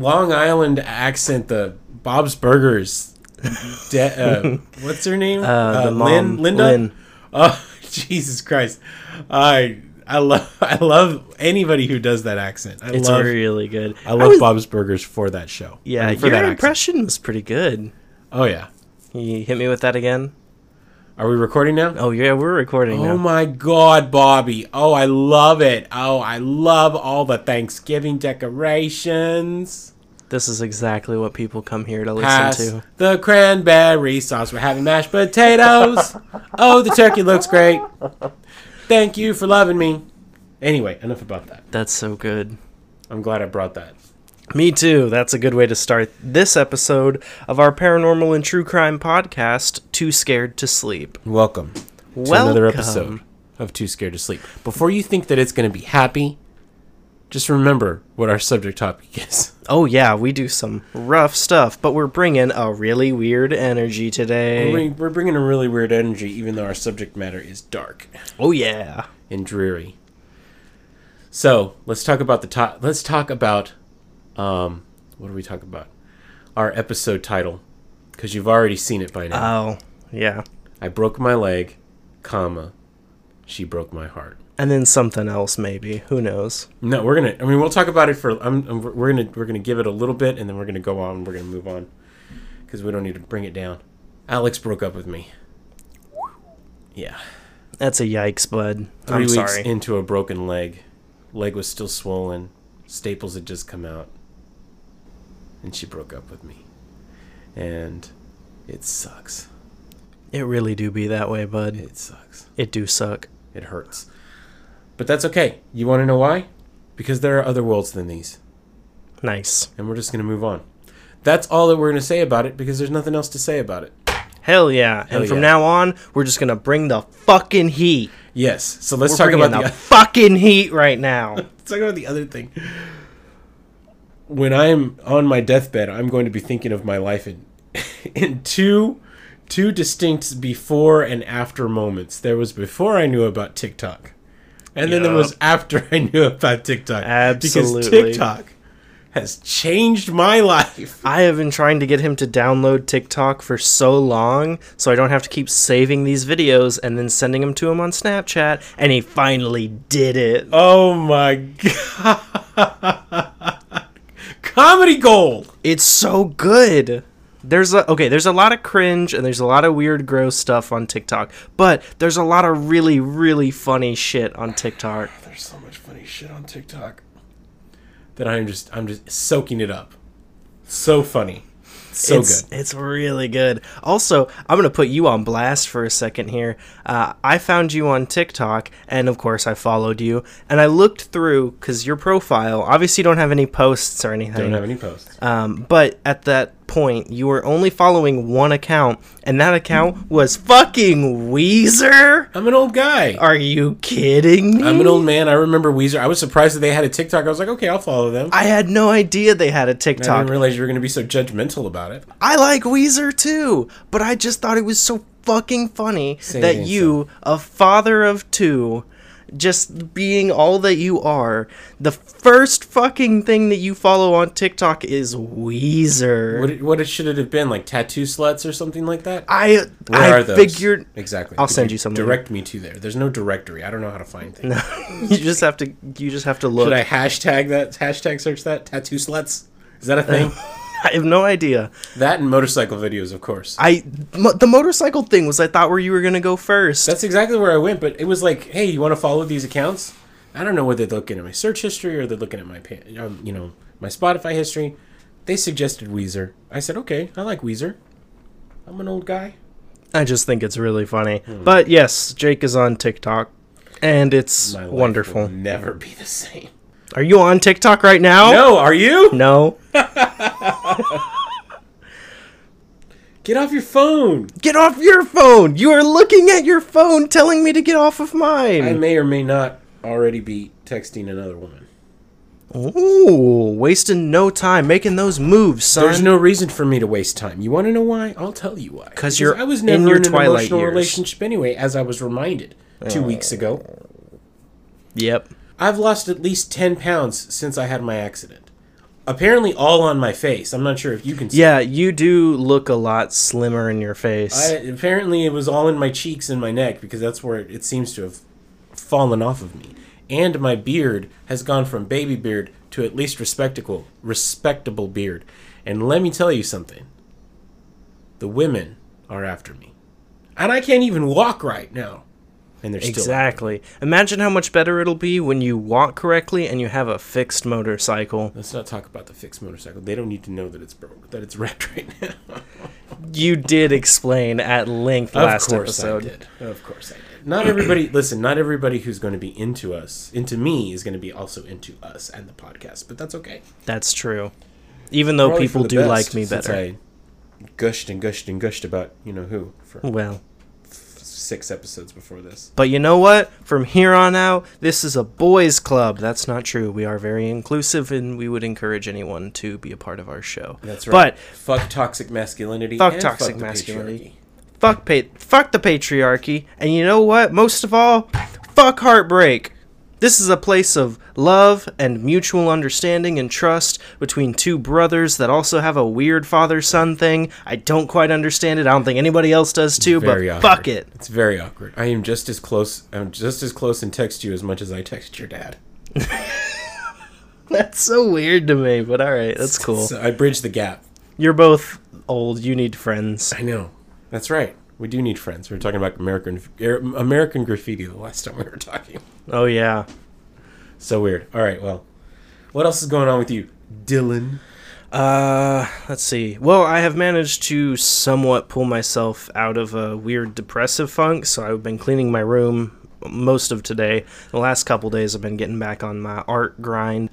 Long Island accent, the Bob's Burgers. De- uh, what's her name? Uh, the Lynn, Linda. Lynn. Oh Jesus Christ! I I love I love anybody who does that accent. I It's love really good. I love was- Bob's Burgers for that show. Yeah, I mean, for your that accent. impression was pretty good. Oh yeah. You hit me with that again. Are we recording now? Oh yeah, we're recording Oh now. my God, Bobby! Oh, I love it. Oh, I love all the Thanksgiving decorations. This is exactly what people come here to listen Pass to. the cranberry sauce. We're having mashed potatoes. oh, the turkey looks great. Thank you for loving me. Anyway, enough about that. That's so good. I'm glad I brought that. Me too. That's a good way to start this episode of our paranormal and true crime podcast, Too Scared to Sleep. Welcome to Welcome. another episode of Too Scared to Sleep. Before you think that it's going to be happy, just remember what our subject topic is. Oh yeah, we do some rough stuff, but we're bringing a really weird energy today. We're we're bringing a really weird energy, even though our subject matter is dark Oh yeah. and dreary. So let's talk about the top. Let's talk about um, what do we talk about? Our episode title, because you've already seen it by now. Oh yeah. I broke my leg, comma, she broke my heart. And then something else maybe. Who knows? No, we're gonna. I mean, we'll talk about it for. I'm, I'm- we're gonna. We're gonna give it a little bit, and then we're gonna go on. We're gonna move on, because we don't need to bring it down. Alex broke up with me. Yeah, That's a yikes, bud. 3 I'm weeks sorry. into a broken leg. Leg was still swollen. Staples had just come out, and she broke up with me, and it sucks. It really do be that way, bud. It sucks. It do suck. It hurts. But that's okay. You want to know why? Because there are other worlds than these. Nice. and we're just going to move on. That's all that we're going to say about it because there's nothing else to say about it. Hell yeah. Hell and from yeah. now on, we're just gonna bring the fucking heat. Yes. So let's We're talk about the the fucking heat right now. let's talk about the other thing. When I'm on my deathbed, I'm going to be thinking of my life in in two two distinct before and after moments. There was before I knew about TikTok. And then there was after I knew about TikTok. Absolutely, Because TikTok has changed my life. I have been trying to get him to download TikTok for so long, so I don't have to keep saving these videos and then sending them to him on Snapchat, and he finally did it. Oh my god. Comedy gold. It's so good. There's a okay, there's a lot of cringe and there's a lot of weird gross stuff on TikTok, but there's a lot of really really funny shit on TikTok. There's so much funny shit on TikTok that I'm just I'm just soaking it up. So funny. So it's, good. It's really good. Also, I'm gonna put you on blast for a second here. Uh, I found you on TikTok, and of course, I followed you. And I looked through because your profile obviously you don't have any posts or anything. Don't have any posts. um, but at that point, you were only following one account, and that account was fucking Weezer. I'm an old guy. Are you kidding me? I'm an old man. I remember Weezer. I was surprised that they had a TikTok. I was like, okay, I'll follow them. I had no idea they had a TikTok. I didn't realize you were going to be so judgmental about it. I like Weezer too, but I just thought it was so fucking funny Say that you, a father of two, just being all that you are, the first fucking thing that you follow on TikTok is Weezer. What, what it should it have been? Like tattoo sluts or something like that? I Where I are those? figured exactly. I'll Could send you something. Direct me to there. There's no directory. I don't know how to find things. No, you just have to you just have to look. Should I hashtag that? Hashtag search that? Tattoo sluts? Is that a thing? I have no idea. that and motorcycle videos, of course. I mo- the motorcycle thing was I thought where you were gonna go first. That's exactly where I went. But it was like, hey, you want to follow these accounts? I don't know whether they're looking at my search history or they're looking at my, um, you know, my Spotify history. They suggested Weezer. I said, okay, I like Weezer. I'm an old guy. I just think it's really funny. Hmm. But yes, Jake is on TikTok, and it's wonderful. will never be the same. Are you on TikTok right now? No, are you? No. Get off your phone. Get off your phone! You are looking at your phone telling me to get off of mine. I may or may not already be texting another woman. Ooh, wasting no time making those moves, son. There's no reason for me to waste time. You want to know why? I'll tell you why. 'Cause you're I was in your in an twilight emotional years. relationship anyway, as I was reminded two uh, weeks ago. Yep. I've lost at least 10 pounds since I had my accident. apparently all on my face. I'm not sure if you can see. Yeah, you do look a lot slimmer in your face. I, apparently, it was all in my cheeks and my neck because that's where it seems to have fallen off of me. And my beard has gone from baby beard to at least respectable, respectable beard. And let me tell you something: the women are after me, and I can't even walk right now. And they're still exactly. Imagine how much better it'll be when you walk correctly and you have a fixed motorcycle. Let's not talk about the fixed motorcycle. They don't need to know that it's broke, that it's wrecked right now. You did explain at length last episode. I did. Of course I did. Not everybody. listen. Not everybody who's going to be into us, into me, is going to be also into us and the podcast. But that's okay. That's true. Even though Probably people do best, like me better. I gushed and gushed and gushed about you know who for Well, six episodes before this. but you know what? From here on out, this is a boys' club. That's not true. We are very inclusive, and we would encourage anyone to be a part of our show. That's right. But fuck toxic masculinity. Fuck toxic the masculinity. fuck pa- fuck the patriarchy, and you know what? Most of all, fuck heartbreak. This is a place of love and mutual understanding and trust between two brothers that also have a weird father-son thing. I don't quite understand it. I don't think anybody else does too, but awkward. fuck it. It's very awkward. I am just as close. I'm just as close and text you as much as I text your dad. That's so weird to me, but all right, that's cool. So I bridge the gap. You're both old. You need friends. I know. That's right. We do need friends. We were talking about American er, American graffiti the last time we were talking. Oh yeah. So weird. All right. Well, what else is going on with you, Dylan? Uh, let's see. Well, I have managed to somewhat pull myself out of a weird depressive funk, so I've been cleaning my room most of today. The last couple days, I've been getting back on my art grind.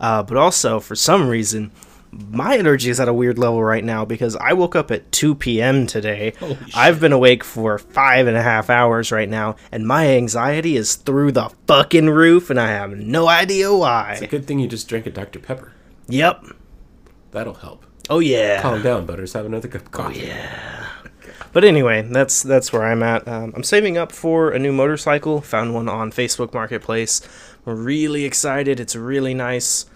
Uh, but also, for some reason, my energy is at a weird level right now because I woke up at 2 p.m. today. Holy. I've been awake for five and a half hours right now, and my anxiety is through the fucking roof, and I have no idea why. It's a good thing you just drank a Dr Pepper. Yep. That'll help. Oh, yeah. Calm down, Butters. Have another cup of coffee. Yeah. But anyway, that's that's where I'm at. Um, I'm saving up for a new motorcycle. Found one on Facebook Marketplace. I'm really excited. It's really nice.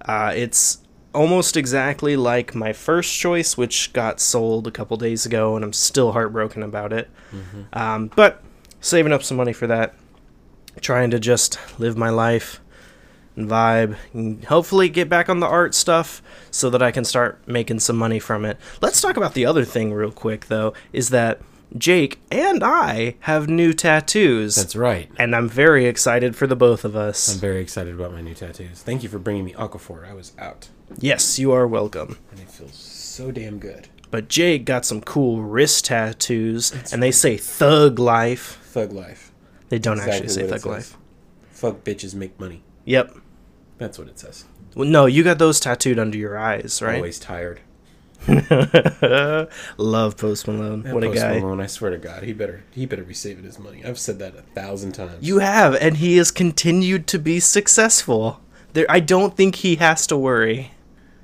Uh, it's almost exactly like my first choice, which got sold a couple days ago, and I'm still heartbroken about it. Um, but saving up some money for that. Trying to just live my life and vibe and hopefully get back on the art stuff so that I can start making some money from it. Let's talk about the other thing real quick though is that Jake and I have new tattoos That's right. and I'm very excited for the both of us. I'm very excited about my new tattoos. Thank you for bringing me Aquaphor. I was out, Yes, you are welcome. and it feels so damn good. But Jake got some cool wrist tattoos and they say thug life. Thug life. They don't Exactly actually say thug life. Fuck bitches make money. Yep. That's what it says. Well, no, you got those tattooed under your eyes, right? Always tired. Love Post Malone. That what a Post guy. Malone, I swear to God, he better he better be saving his money. I've said that a thousand times. You have, and he has continued to be successful. There, I don't think he has to worry.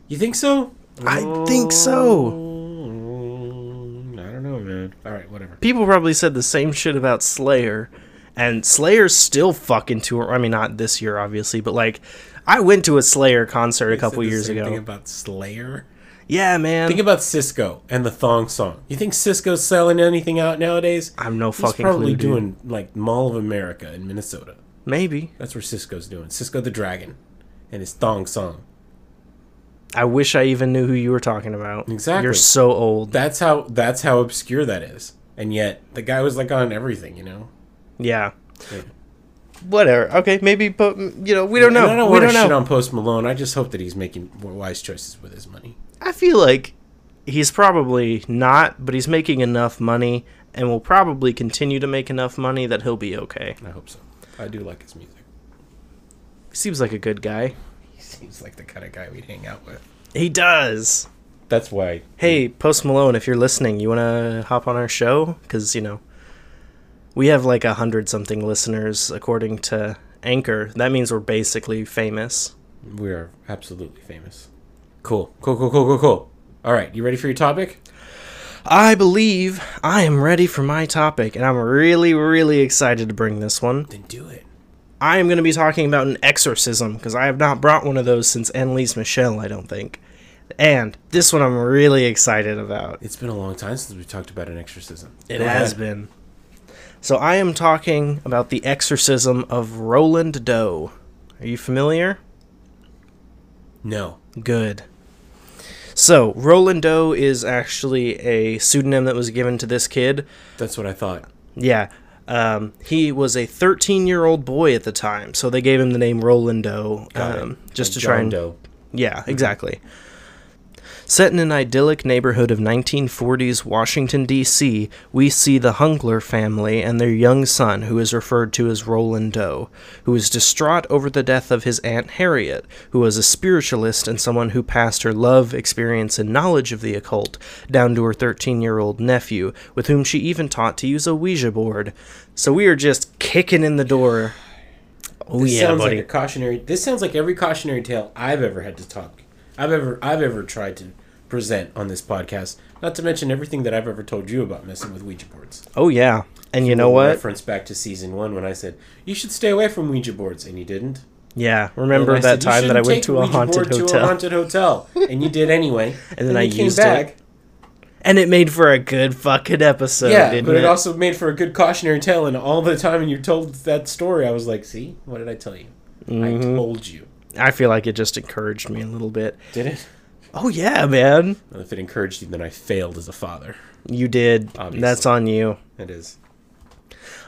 You think so? I think so. Mm, I don't know, man. All right, whatever. People probably said the same shit about Slayer, and Slayer's still fucking tour. I mean, not this year, obviously, but like, I went to a Slayer concert a couple years ago. About Slayer. yeah, man. Think about Sisqó and the thong song. You think Sisqó's selling anything out nowadays? I'm no He's fucking probably clue, doing like Mall of America in Minnesota. Maybe. That's where Sisqó's doing. Sisqó the Dragon and his thong song. I wish I even knew who you were talking about. Exactly. You're so old. That's how that's how obscure that is. And yet the guy was like on everything, you know. Yeah. Yeah. Whatever. Okay, maybe, but mm, you know, we don't know. And I don't we want don't to know. shit on Post Malone. I just hope that he's making more wise choices with his money. I feel like he's probably not, but he's making enough money and will probably continue to make enough money that he'll be okay. I hope so. I do like his music. Seems like a good guy. He seems like the kind of guy we'd hang out with. He does. That's why. Hey, Post Malone, if you're listening, you want to hop on our show? Because, you know, we have like a hundred something listeners according to Anchor. That means we're basically famous. We are absolutely famous. Cool. Cool, cool, cool, cool, cool. All right, you ready for your topic? I believe I am ready for my topic, and I'm really, really excited to bring this one. Then do it. I am going to be talking about an exorcism because I have not brought one of those since Anneliese Michel, I don't think. And this one I'm really excited about. It's been a long time since we talked about an exorcism. It Go has ahead. been. So I am talking about the exorcism of Roland Doe. Are you familiar? No. Good. So, Roland Doe is actually a pseudonym that was given to this kid. That's what I thought. Yeah. Um, he was a 13 year old boy at the time, so they gave him the name Rolando um, just Like to try and. Doe. Yeah, exactly. Set in an idyllic neighborhood of 1940s Washington, D.C., we see the Hunkeler family and their young son, who is referred to as Roland Doe, who is distraught over the death of his Aunt Harriet, who was a spiritualist and someone who passed her love, experience, and knowledge of the occult down to her 13 year old nephew, with whom she even taught to use a Ouija board. So we are just kicking in the door. Oh, This yeah, sounds buddy. like a cautionary. This sounds like every cautionary tale I've ever had to talk. I've ever I've ever tried to present on this podcast. Not to mention everything that I've ever told you about messing with Ouija boards. oh, yeah. And you know what? Reference back to season one when I said you should stay away from Ouija boards, and you didn't. Yeah, remember that said, time that I went to a Ouija haunted board To a hotel? haunted hotel, and you did anyway. And then I used it. And it made for a good fucking episode, yeah, but it? it also made for a good cautionary tale. And all the time you told that story, I was like, "See, what did I tell you? I Mm-hmm. told you." I feel like it just encouraged me a little bit. Did it? Oh yeah, man. Well, if it encouraged you, then I failed as a father. You did. Obviously. That's on you. It is.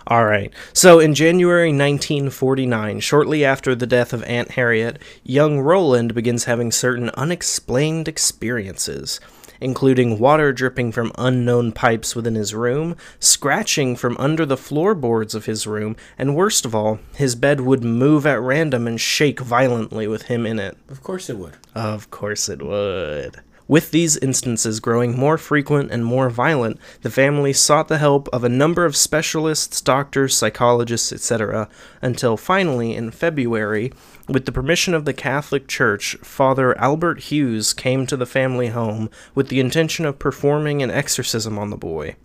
All right. So in January 1949, shortly after the death of Aunt Harriet, young Roland begins having certain unexplained experiences, including water dripping from unknown pipes within his room, scratching from under the floorboards of his room, and worst of all, his bed would move at random and shake violently with him in it. Of course it would. Of course it would. With these instances growing more frequent and more violent, the family sought the help of a number of specialists, doctors, psychologists, etc., until finally, in February, with the permission of the Catholic Church, Father Albert Hughes came to the family home with the intention of performing an exorcism on the boy.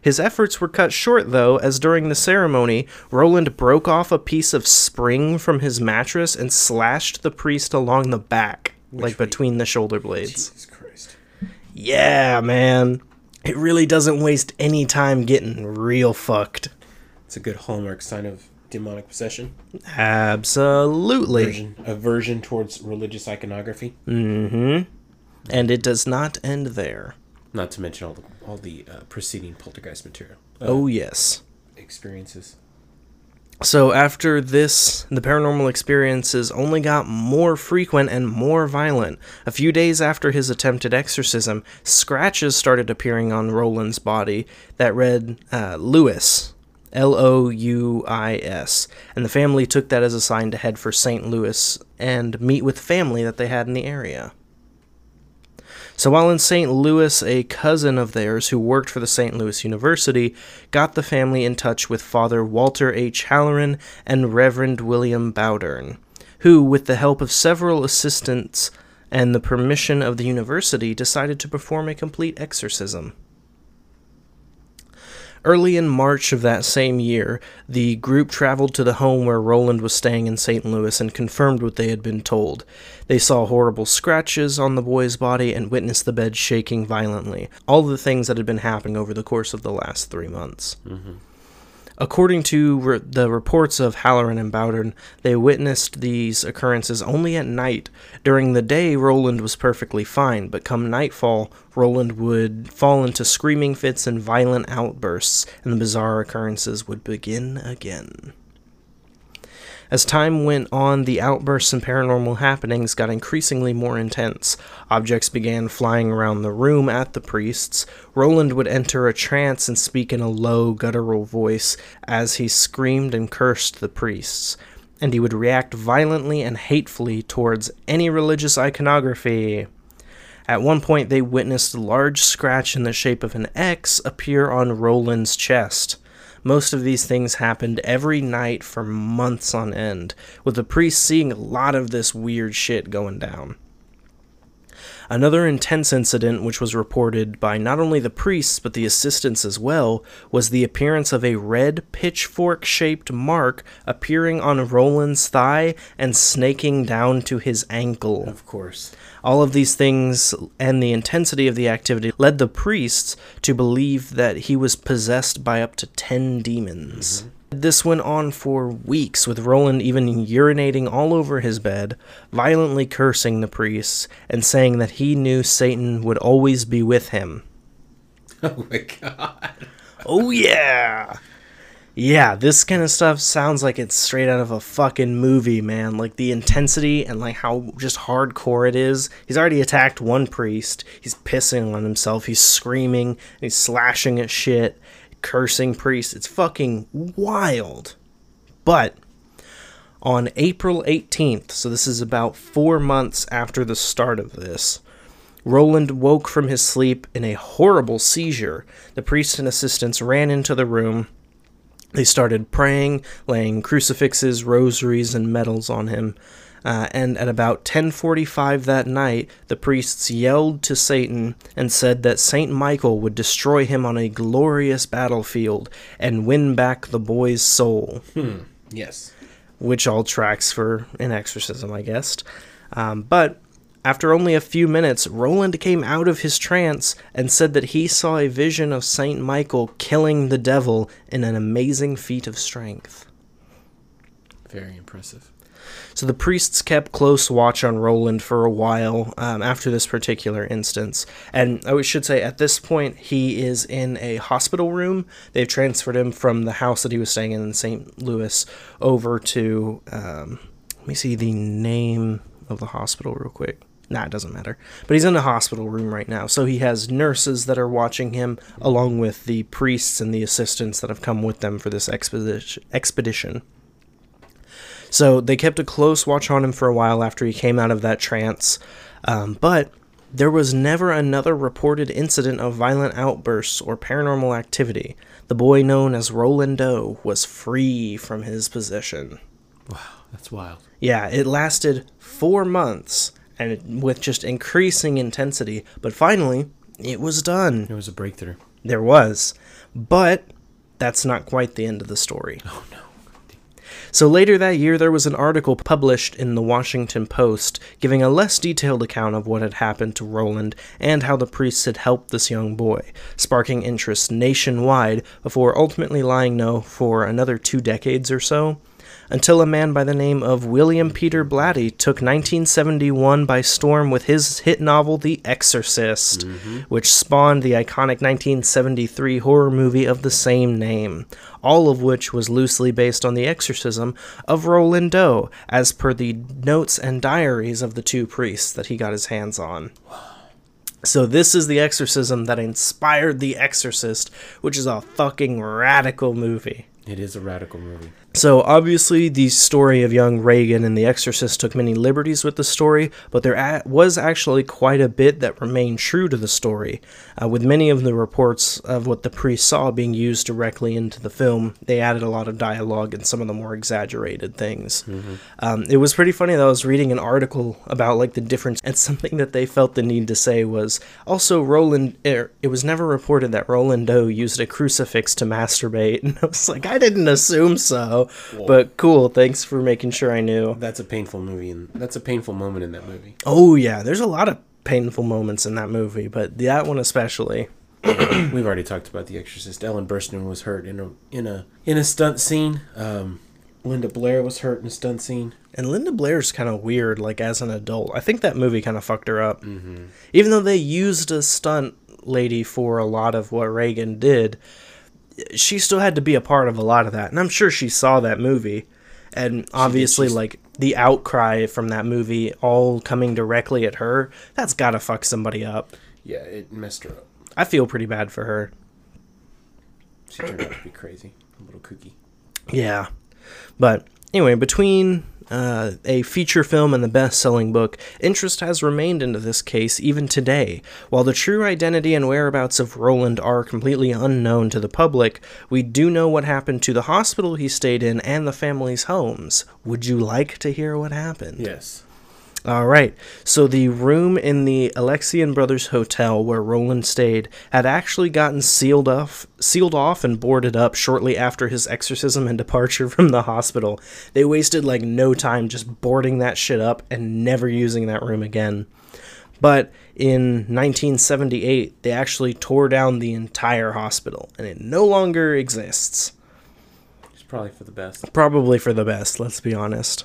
His efforts were cut short, though, as during the ceremony, Roland broke off a piece of spring from his mattress and slashed the priest along the back, like we- between the shoulder blades. Jesus Christ. Yeah, man. It really doesn't waste any time getting real fucked. It's a good hallmark sign of demonic possession. Absolutely. Aversion, aversion towards religious iconography. Mm-hmm. And it does not end there. Not to mention all the all the uh, preceding poltergeist material. Uh, Oh, yes. experiences. So after this, the paranormal experiences only got more frequent and more violent. A few days after his attempted exorcism, scratches started appearing on Roland's body that read uh, Louis, L O U I S, and the family took that as a sign to head for St. Louis and meet with family that they had in the area. So while in St. Louis, a cousin of theirs who worked for the St. Louis University got the family in touch with Father Walter H. Halloran and Reverend William Bowdern, who, with the help of several assistants and the permission of the university, decided to perform a complete exorcism. Early in March of that same year, the group traveled to the home where Roland was staying in St. Louis and confirmed what they had been told. They saw horrible scratches on the boy's body and witnessed the bed shaking violently. All the things that had been happening over the course of the last three months. Mm-hmm. According to re- the reports of Halloran and Bowdern, they witnessed these occurrences only at night. During the day, Roland was perfectly fine, but come nightfall, Roland would fall into screaming fits and violent outbursts, and the bizarre occurrences would begin again. As time went on, the outbursts and paranormal happenings got increasingly more intense. Objects began flying around the room at the priests. Roland would enter a trance and speak in a low, guttural voice as he screamed and cursed the priests. And he would react violently and hatefully towards any religious iconography. At one point, they witnessed a large scratch in the shape of an X appear on Roland's chest. Most of these things happened every night for months on end, with the priest seeing a lot of this weird shit going down. Another intense incident, which was reported by not only the priests but the assistants as well, was the appearance of a red pitchfork shaped mark appearing on Roland's thigh and snaking down to his ankle. Of course. All of these things and the intensity of the activity led the priests to believe that he was possessed by up to 10 demons. Mm-hmm. This went on for weeks, with Roland even urinating all over his bed, violently cursing the priests, and saying that he knew Satan would always be with him. Oh my god. Oh, yeah! Yeah, this kind of stuff sounds like it's straight out of a fucking movie, man. Like the intensity and like how just hardcore it is. He's already attacked one priest. He's pissing on himself. He's screaming. He's slashing at shit, cursing priests. It's fucking wild. But on April 18th, so this is about four months after the start of this, Roland woke from his sleep in a horrible seizure. The priest and assistants ran into the room. They started praying, laying crucifixes, rosaries, and medals on him. Uh, and at about 10:45 that night, the priests yelled to Satan and said that Saint Michael would destroy him on a glorious battlefield and win back the boy's soul Yes. which all tracks for an exorcism, I guess. Um, but after only a few minutes, Roland came out of his trance and said that he saw a vision of Saint Michael killing the devil in an amazing feat of strength. Very impressive. So the priests kept close watch on Roland for a while um, after this particular instance. And I should say, at this point, he is in a hospital room. They've transferred him from the house that he was staying in in St. Louis over to. Um, let me see the name of the hospital real quick. Nah, it doesn't matter. But he's in a hospital room right now. So he has nurses that are watching him, along with the priests and the assistants that have come with them for this expedition. So they kept a close watch on him for a while after he came out of that trance. Um, but there was never another reported incident of violent outbursts or paranormal activity. The boy known as Roland Doe was free from his possession. Wow, that's wild. Yeah, it lasted four months and it, with just increasing intensity, but finally it was done. It was a breakthrough. There was. But that's not quite the end of the story. Oh no. So later that year, there was an article published in the Washington Post giving a less detailed account of what had happened to Roland and how the priests had helped this young boy, sparking interest nationwide before ultimately lying no for another two decades or so. Until a man by the name of William Peter Blatty took 1971 by storm with his hit novel The Exorcist, mm-hmm. which spawned the iconic 1973 horror movie of the same name, all of which was loosely based on the exorcism of Roland Doe, as per the notes and diaries of the two priests that he got his hands on. So this is the exorcism that inspired The Exorcist, which is a fucking radical movie. It is a radical movie. So obviously, the story of young Regan and The Exorcist took many liberties with the story, but there was actually quite a bit that remained true to the story, uh, with many of the reports of what the priest saw being used directly into the film. They added a lot of dialogue and some of the more exaggerated things. Um, it was pretty funny that I was reading an article about like the difference, and something that they felt the need to say was also Roland. Er, it was never reported that Roland Doe used a crucifix to masturbate, and I was like, I didn't assume so, but cool. Thanks for making sure I knew. That's a painful movie, and that's a painful moment in that movie. Oh yeah, there's a lot of painful moments in that movie, but that one especially. We've already talked about The Exorcist. Ellen Burstyn was hurt in a in a in a stunt scene. Um, Linda Blair was hurt in a stunt scene. And Linda Blair's kind of weird, like as an adult. I think that movie kind of fucked her up. Mm-hmm. Even though they used a stunt lady for a lot of what Regan did, she still had to be a part of a lot of that. And I'm sure she saw that movie. And obviously, She's- like the outcry from that movie all coming directly at her, that's gotta fuck somebody up. Yeah, it messed her up. I feel pretty bad for her. She turned out to be crazy, a little kooky. Yeah. But anyway, between uh, a feature film and the best selling book, interest has remained into this case even today. While the true identity and whereabouts of Roland are completely unknown to the public, we do know what happened to the hospital he stayed in and the family's homes. Would you like to hear what happened? Yes. All right. So the room in the Alexian Brothers Hotel where Roland stayed had actually gotten sealed off, sealed off and boarded up shortly after his exorcism and departure from the hospital. They wasted like no time just boarding that shit up and never using that room again. But in 1978, they actually tore down the entire hospital and it no longer exists. It's probably for the best. Probably for the best, let's be honest.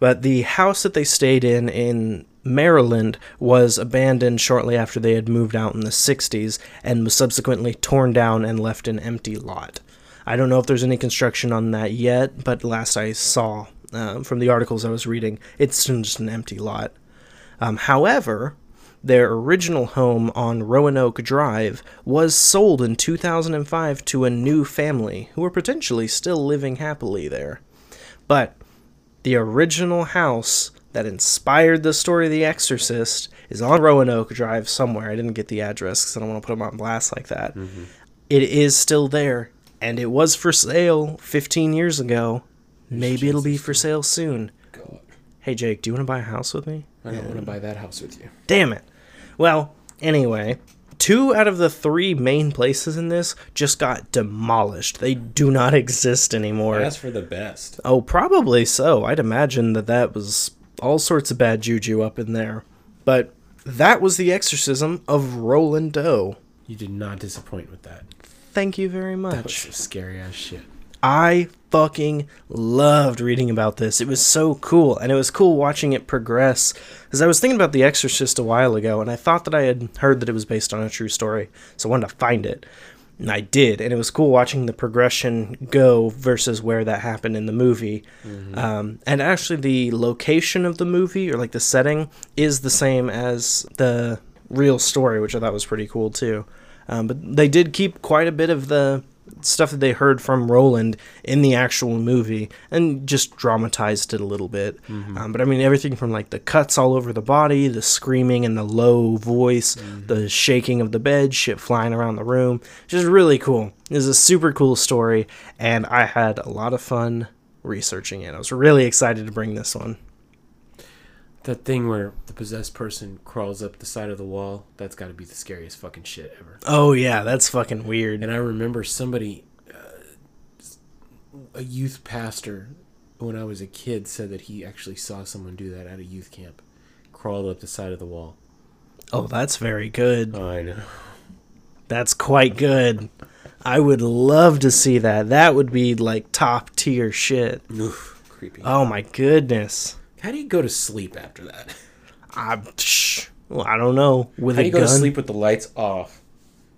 But the house that they stayed in in Maryland was abandoned shortly after they had moved out in the 60s and was subsequently torn down and left an empty lot. I don't know if there's any construction on that yet, but last I saw uh, from the articles I was reading, it's just an empty lot. Um, however, their original home on Roanoke Drive was sold in 2005 to a new family who are potentially still living happily there. But the original house that inspired the story of The Exorcist is on Roanoke Drive somewhere. I didn't get the address because I don't want to put them on blast like that. Mm-hmm. It is still there, and it was for sale 15 years ago. Maybe it'll be for sale soon. God, Hey, Jake, do you want to buy a house with me? I don't want to buy that house with you. Damn it. Well, anyway, two out of the three main places in this just got demolished. They do not exist anymore. That's for the best. Oh, probably so. I'd imagine that that was all sorts of bad juju up in there. But that was the exorcism of Roland Doe. You did not disappoint with that. Thank you very much. some scary ass shit. I fucking loved reading about this. It was so cool, and it was cool watching it progress. Because I was thinking about The Exorcist a while ago, and I thought that I had heard that it was based on a true story, so I wanted to find it. And I did, and it was cool watching the progression go versus where that happened in the movie. Um, and actually, the location of the movie, or like the setting, is the same as the real story, which I thought was pretty cool too. Um, but they did keep quite a bit of the stuff that they heard from Roland in the actual movie and just dramatized it a little bit. Um, but I mean, everything from like the cuts all over the body, the screaming and the low voice, the shaking of the bed, shit flying around the room, just really cool. It was a super cool story, and I had a lot of fun researching it. I was really excited to bring this one. That thing where the possessed person crawls up the side of the wall, that's got to be the scariest fucking shit ever. Oh, yeah, that's fucking weird. And I remember somebody, uh, a youth pastor, when I was a kid, said that he actually saw someone do that at a youth camp. Crawled up the side of the wall. Oh, that's very good. Oh, I know. That's quite good. I would love to see that. That would be like top tier shit. Oof, creepy. Oh my goodness. How do you go to sleep after that? I, shh, well, I don't know. With How a do you go to sleep with the lights off?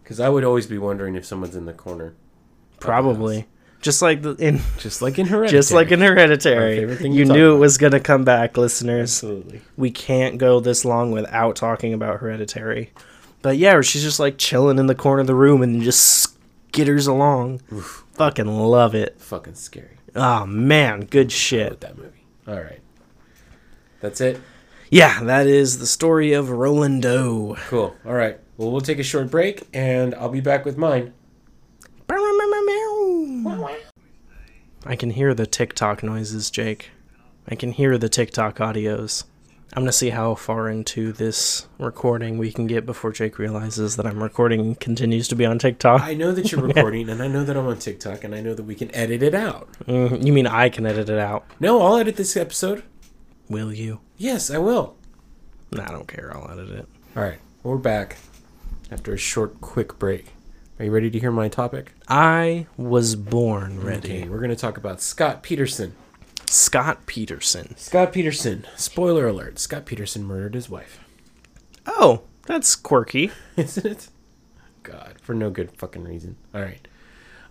Because I would always be wondering if someone's in the corner. probably. Just like the, in, Just like in Hereditary. just like in Hereditary. favorite thing You knew it about. was gonna come back, listeners. Absolutely. We can't go this long without talking about Hereditary. But yeah, she's just like chilling in the corner of the room and just skitters along. Fucking love it. Fucking scary. Oh man, good With shit. that movie. All right. That's it. Yeah, that is the story of Roland Doe. Cool. All right. Well, we'll take a short break, and I'll be back with mine. I can hear the TikTok noises, Jake. I can hear the TikTok audios. I'm gonna see how far into this recording we can get before Jake realizes that I'm recording and continues to be on TikTok. I know that you're recording, and I know that I'm on TikTok, and I know that we can edit it out. Mm, you mean I can edit it out? No, I'll edit this episode. Will you? Yes, I will. Nah, I don't care. I'll edit it. All right. We're back after a short, quick break. Are you ready to hear my topic? I was born ready. Okay, we're going to talk about Scott Peterson. Scott Peterson. Scott Peterson. Spoiler alert. Scott Peterson murdered his wife. Oh, that's quirky. Isn't it? God, for no good fucking reason. All right.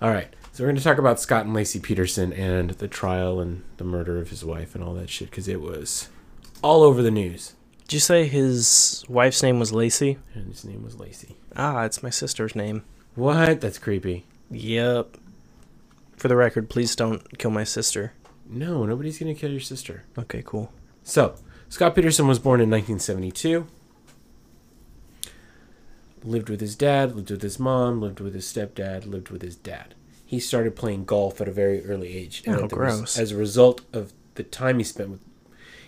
All right. So we're going to talk about Scott and Laci Peterson and the trial and the murder of his wife and all that shit because it was all over the news. Did you say his wife's name was Laci? And his name was Lacey. Ah, it's my sister's name. What? That's creepy. Yep. For the record, please don't kill my sister. No, nobody's going to kill your sister. Okay, cool. So, Scott Peterson was born in 1972. Lived with his dad, lived with his mom, lived with his stepdad, lived with his dad. He started playing golf at a very early age. Oh, at the gross. as a result of the time he spent with.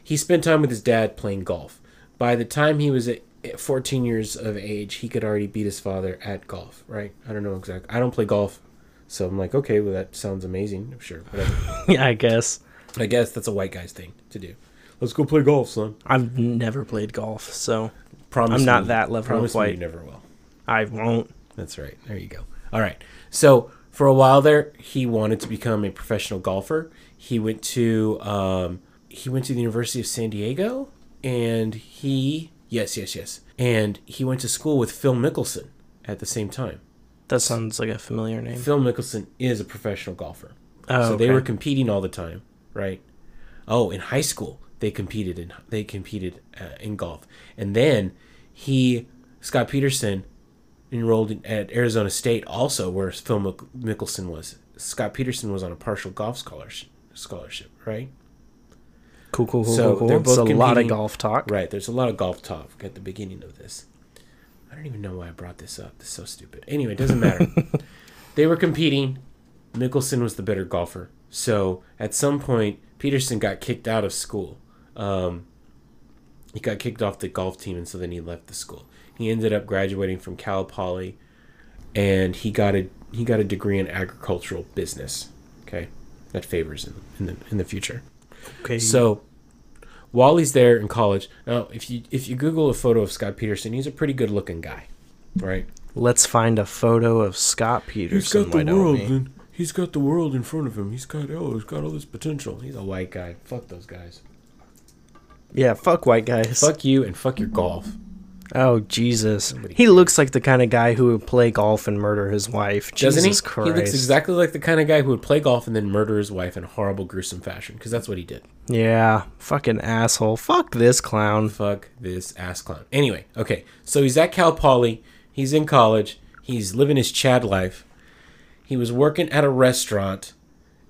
he spent time with his dad playing golf. By the time he was at 14 years of age, he could already beat his father at golf, right? I don't know exactly. I don't play golf. So I'm like, okay, well, that sounds amazing. I'm sure, whatever. yeah, I guess. I guess that's a white guy's thing to do. Let's go play golf, son. I've never played golf, so Promise I'm not me- that level of promise me white. you never will. I won't. That's right. There you go. All right. So for a while there, he wanted to become a professional golfer. He went to um, he went to the University of San Diego, and he yes yes yes, and he went to school with Phil Mickelson at the same time. That sounds like a familiar name. Phil Mickelson is a professional golfer. Oh, so they were competing all the time, right? Oh, in high school they competed in they competed uh, in golf, and then he Scott Peterson enrolled in, at Arizona State also, where Phil Mick- Mickelson was. Scott Peterson was on a partial golf scholarship, scholarship, right? Cool, cool, cool, So cool, they're cool. both It's a lot of golf talk. Right. There's a lot of golf talk at the beginning of this. I don't even know why I brought this up. This is so stupid. Anyway, it doesn't matter. they were competing. Mickelson was the better golfer. So at some point, Peterson got kicked out of school. Um, he got kicked off the golf team, and so then he left the school. He ended up graduating from Cal Poly, and he got a he got a degree in agricultural business. Okay, that favors him in the in the future. Okay. So while he's there in college, now if you if you Google a photo of Scott Peterson, he's a pretty good looking guy, right? let's find a photo of Scott Peterson. why don't we? and he's got the world in front of him. He's got oh, he's got all this potential. He's a white guy. Fuck those guys. Yeah, fuck white guys. Fuck you and fuck your golf. Oh Jesus, Nobody he looks like the kind of guy who would play golf and murder his wife. Doesn't Jesus he? Christ. He looks exactly like the kind of guy who would play golf and then murder his wife in a horrible, gruesome fashion. Because that's what he did. Yeah, fucking asshole. Fuck this clown. Fuck this ass clown. Anyway, okay. So he's at Cal Poly. He's in college. He's living his Chad life. He was working at a restaurant,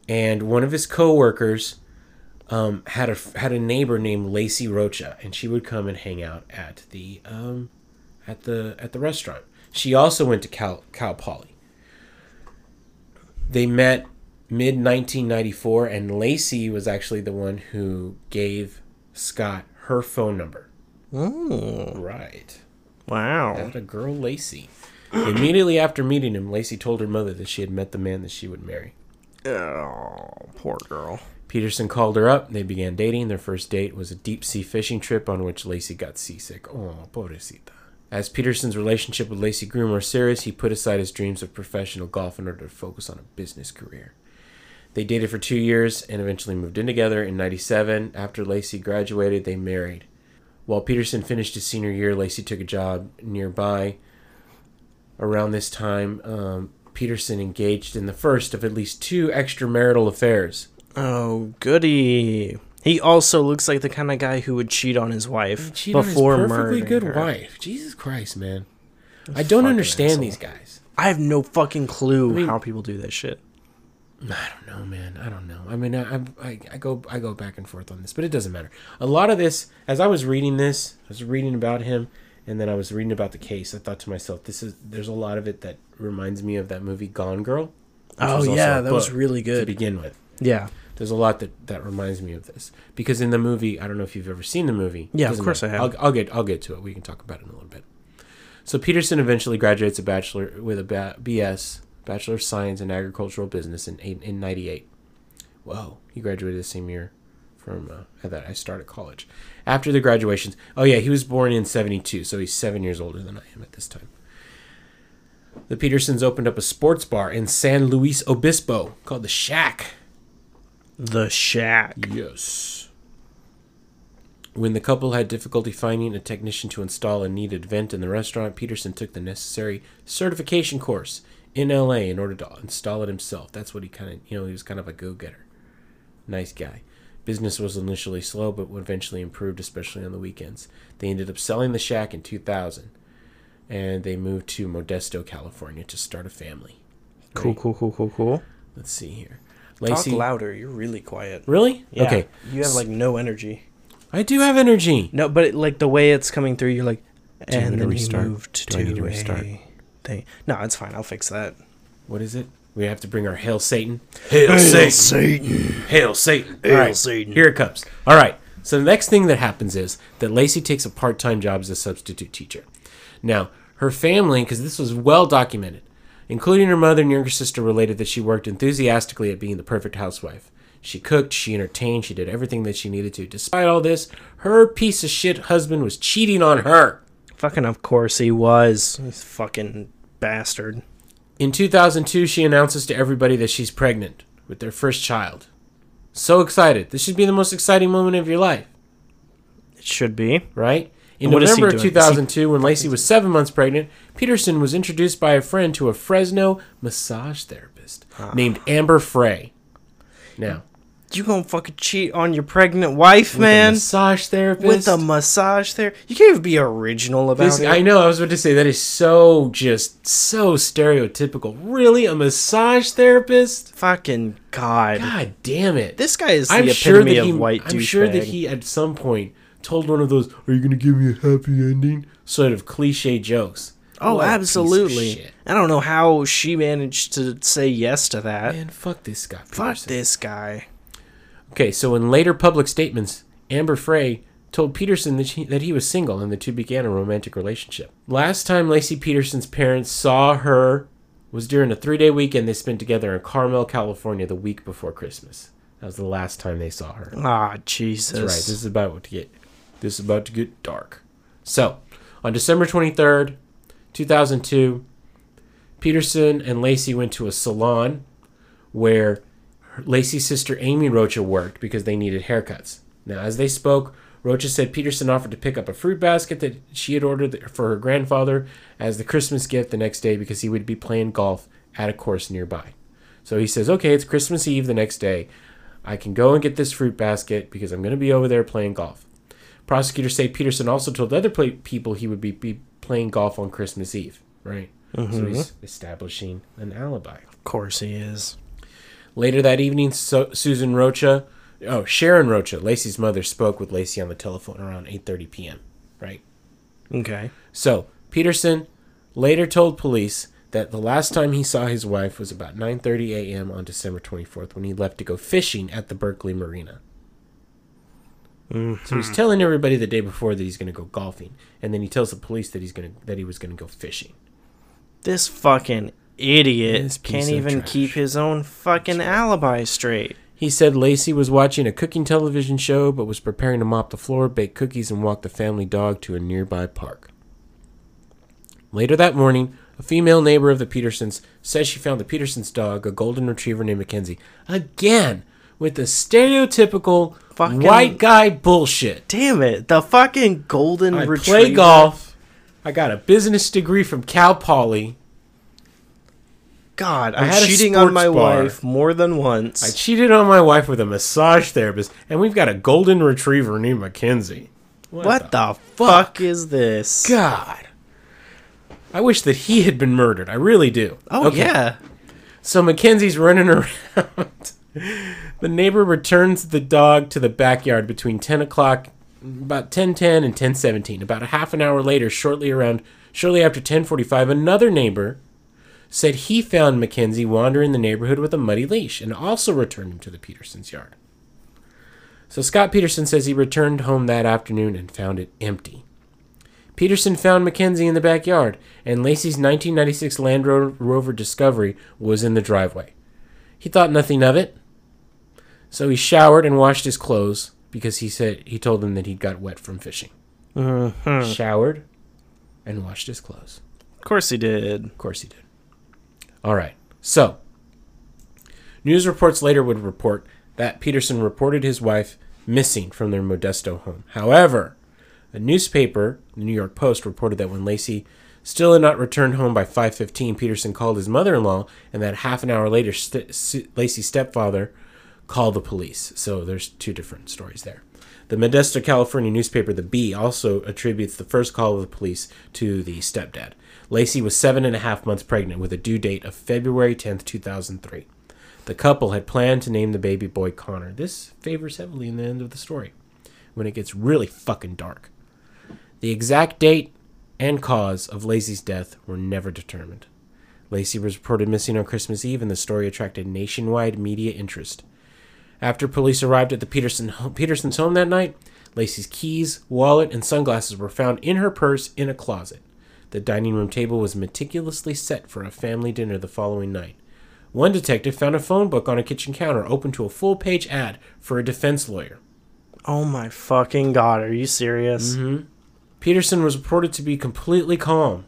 and one of his coworkers um, had a had a neighbor named Laci Rocha, and she would come and hang out at the um, at the at the restaurant. She also went to Cal Cal Poly. They met mid 1994, and Laci was actually the one who gave Scott her phone number. Oh, Right. wow. That a girl, Laci. Immediately after meeting him, Laci told her mother that she had met the man that she would marry. Oh, poor girl. Peterson called her up. They began dating. Their first date was a deep sea fishing trip on which Laci got seasick. Oh, pobrecita. As Peterson's relationship with Laci grew more serious, he put aside his dreams of professional golf in order to focus on a business career. They dated for two years and eventually moved in together in 97. After Laci graduated, they married. While Peterson finished his senior year, Laci took a job nearby. Around this time, um, Peterson engaged in the first of at least two extramarital affairs. Oh, goody. He also looks like the kind of guy who would cheat on his wife Cheat on his perfectly murdering good her. wife. Jesus Christ, man! I don't fucking understand asshole. these guys. I have no fucking clue mean- how people do that shit. I don't know, man. I don't know. I mean, I, I I go I go back and forth on this, but it doesn't matter. A lot of this, as I was reading this, I was reading about him, and then I was reading about the case. I thought to myself, this is there's a lot of it that reminds me of that movie Gone Girl. which Oh also yeah, a that was book really good. to begin with. Yeah, There's a lot that that reminds me of this because in the movie, I don't know if you've ever seen the movie. Yeah, of course matter. I have. I'll, I'll get I'll get to it. We can talk about it in a little bit. So Peterson eventually graduates a bachelor with a ba- BS, Bachelor of Science in Agricultural Business in eight, in '98. Whoa, he graduated the same year from uh, that I started college. After the graduations, oh yeah, he was born in '72, so he's seven years older than I am at this time. The Petersons opened up a sports bar in San Luis Obispo called the Shack. The shack. Yes. When the couple had difficulty finding a technician to install a needed vent in the restaurant, Peterson took the necessary certification course in LA in order to install it himself. That's what he kind of, you know, he was kind of a go getter. Nice guy. Business was initially slow, but eventually improved, especially on the weekends. They ended up selling the shack in 2000, and they moved to Modesto, California to start a family. Cool, cool, cool, cool, cool. Let's see here. Talk Lacey. louder. You're really quiet. Really? Yeah, Okay. You have like no energy. I do have energy. No, but it, like the way it's coming through, you're like, Do you want me and to then restart? he moved Do I need to to restart? a thing. No, it's fine. I'll fix that. What is it? We have to bring our Hail Satan. Hail, Satan. Satan. Hail Satan. Hail All right. Satan. Here it comes. All right. So the next thing that happens is that Laci takes a part-time job as a substitute teacher. Now, her family, because this was well documented, including her mother and younger sister, related that she worked enthusiastically at being the perfect housewife. She cooked, she entertained, she did everything that she needed to. Despite all this, her piece of shit husband was cheating on her. Fucking of course he was. He's fucking bastard. In 2002, she announces to everybody that she's pregnant with their first child. So excited. This should be the most exciting moment of your life, It should be. right? In What is he November of doing? Is he- 2002, when Laci was seven months pregnant, Peterson was introduced by a friend to a Fresno massage therapist Ah. named Amber Frey. Now, You gonna fucking cheat on your pregnant wife, with a man? massage therapist. With a massage there? You can't even be original about This, it. I know. I was about to say that is so just so stereotypical. Really, a massage therapist? fucking god. God damn it! This guy is the I'm epitome sure that of he. white I'm sure that he at some point told one of those, "Are you going to give me a happy ending?" Sort of cliche jokes. Oh, What a piece of absolutely. I don't know how she managed to say yes to that. Man, fuck this guy. Fuck Peterson. this guy. Okay, so in later public statements, Amber Frey told Peterson that, she, that he was single and the two began a romantic relationship. Last time Laci Peterson's parents saw her was during a three day weekend they spent together in Carmel, California, the week before Christmas. That was the last time they saw her. Ah, Jesus. That's right. This is about to get this is about to get dark. So, on December 23rd, 2002, Peterson and Laci went to a salon where her- Laci's sister Amy Rocha worked because they needed haircuts. Now, as they spoke, Rocha said Peterson offered to pick up a fruit basket that she had ordered for her grandfather as the Christmas gift the next day because he would be playing golf at a course nearby. So he says, "Okay, it's Christmas Eve the next day. I can go and get this fruit basket because I'm going to be over there playing golf." Prosecutors say Peterson also told other play- people he would be, be playing golf on Christmas Eve, right? So mm-hmm. he's establishing an alibi. Of course he is. Later that evening, so- Susan Rocha, oh Sharon Rocha, Laci's mother, spoke with Laci on the telephone around 8:30 p.m. Right. Okay. So Peterson later told police that the last time he saw his wife was about 9:30 a.m. on December 24th when he left to go fishing at the Berkeley Marina. Mm-hmm. So he's telling everybody the day before that he's going to go golfing, and then he tells the police that he's going to that he was going to go fishing. This fucking idiot This can't even trash. keep his own fucking alibi straight. He said Laci was watching a cooking television show but was preparing to mop the floor, bake cookies, and walk the family dog to a nearby park. Later that morning, a female neighbor of the Petersons says she found the Petersons' dog, a golden retriever named Mackenzie, again with the stereotypical Fucking- white guy bullshit. Damn it. The fucking golden retriever. I retriever. play golf. I got a business degree from Cal Poly. God, I I'm had a cheating on my bar. wife more than once. I cheated on my wife with a massage therapist, and we've got a golden retriever named Mackenzie. what the, fuck is this? God. I wish that he had been murdered. I really do. Oh Okay. yeah. So Mackenzie's running around. The neighbor returns the dog to the backyard between 10 o'clock, about 10:10 and 10:17. About a half an hour later, shortly around, shortly after 10:45, another neighbor said he found Mackenzie wandering the neighborhood with a muddy leash, and also returned him to the Petersons' yard. So Scott Peterson says he returned home that afternoon and found it empty. Peterson found Mackenzie in the backyard, and Laci's 1996 Land Rover Discovery was in the driveway. He thought nothing of it, so he showered and washed his clothes because he said he told them that he got wet from fishing. Mhm. Showered and washed his clothes. Of course he did. Of course he did. All right. So, news reports later would report that Peterson reported his wife missing from their Modesto home. However, a newspaper, the New York Post, reported that when Laci still had not returned home by 5:15, Peterson called his mother-in-law, and that half an hour later, St- S- Laci's stepfather called the police. So there's two different stories there. The Modesto, California newspaper, The Bee, also attributes the first call of the police to the stepdad. Laci was seven and a half months pregnant with a due date of February 10th, 2003. The couple had planned to name the baby boy Conner. This favors heavily in the end of the story when it gets really fucking dark. The exact date and cause of Laci's death were never determined. Laci was reported missing on Christmas Eve, and the story attracted nationwide media interest. After police arrived at the Peterson Peterson's home that night, Laci's keys, wallet, and sunglasses were found in her purse in a closet. The dining room table was meticulously set for a family dinner the following night. One detective found a phone book on a kitchen counter open to a full page ad for a defense lawyer. Oh my fucking god, are you serious? Mm-hmm. Peterson was reported to be completely calm.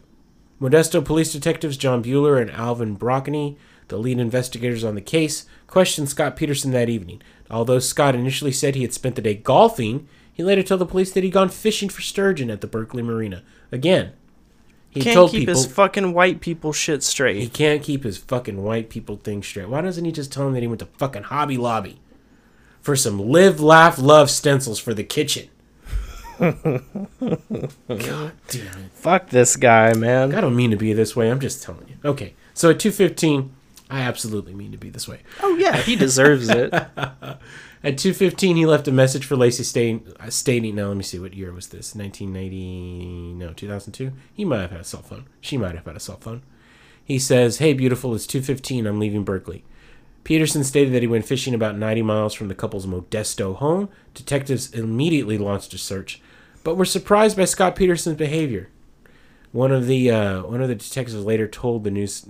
Modesto police detectives Jon Buehler and Alvin Brocchini, the lead investigators on the case, questioned Scott Peterson that evening. Although Scott initially said he had spent the day golfing, he later told the police that he'd gone fishing for sturgeon at the Berkeley Marina. Again, he Can't told keep people his fucking white people shit straight. he can't keep his fucking white people thing straight. Why doesn't he just tell him that he went to fucking Hobby Lobby for some live, laugh, love stencils for the kitchen? God damn it. Fuck this guy, man. I don't mean to be this way. I'm just telling you. Okay. So at 2:15, I absolutely mean to be this way. Oh yeah, he deserves it. At 2:15, he left a message for Laci stating, uh, stating. Now let me see. What year was this? 1990? No, 2002. He might have had a cell phone. She might have had a cell phone. He says, "Hey, beautiful. It's 2:15. I'm leaving Berkeley." Peterson stated that he went fishing about 90 miles from the couple's Modesto home. Detectives immediately launched a search, but were surprised by Scott Peterson's behavior. One of the uh, one of the detectives later told the news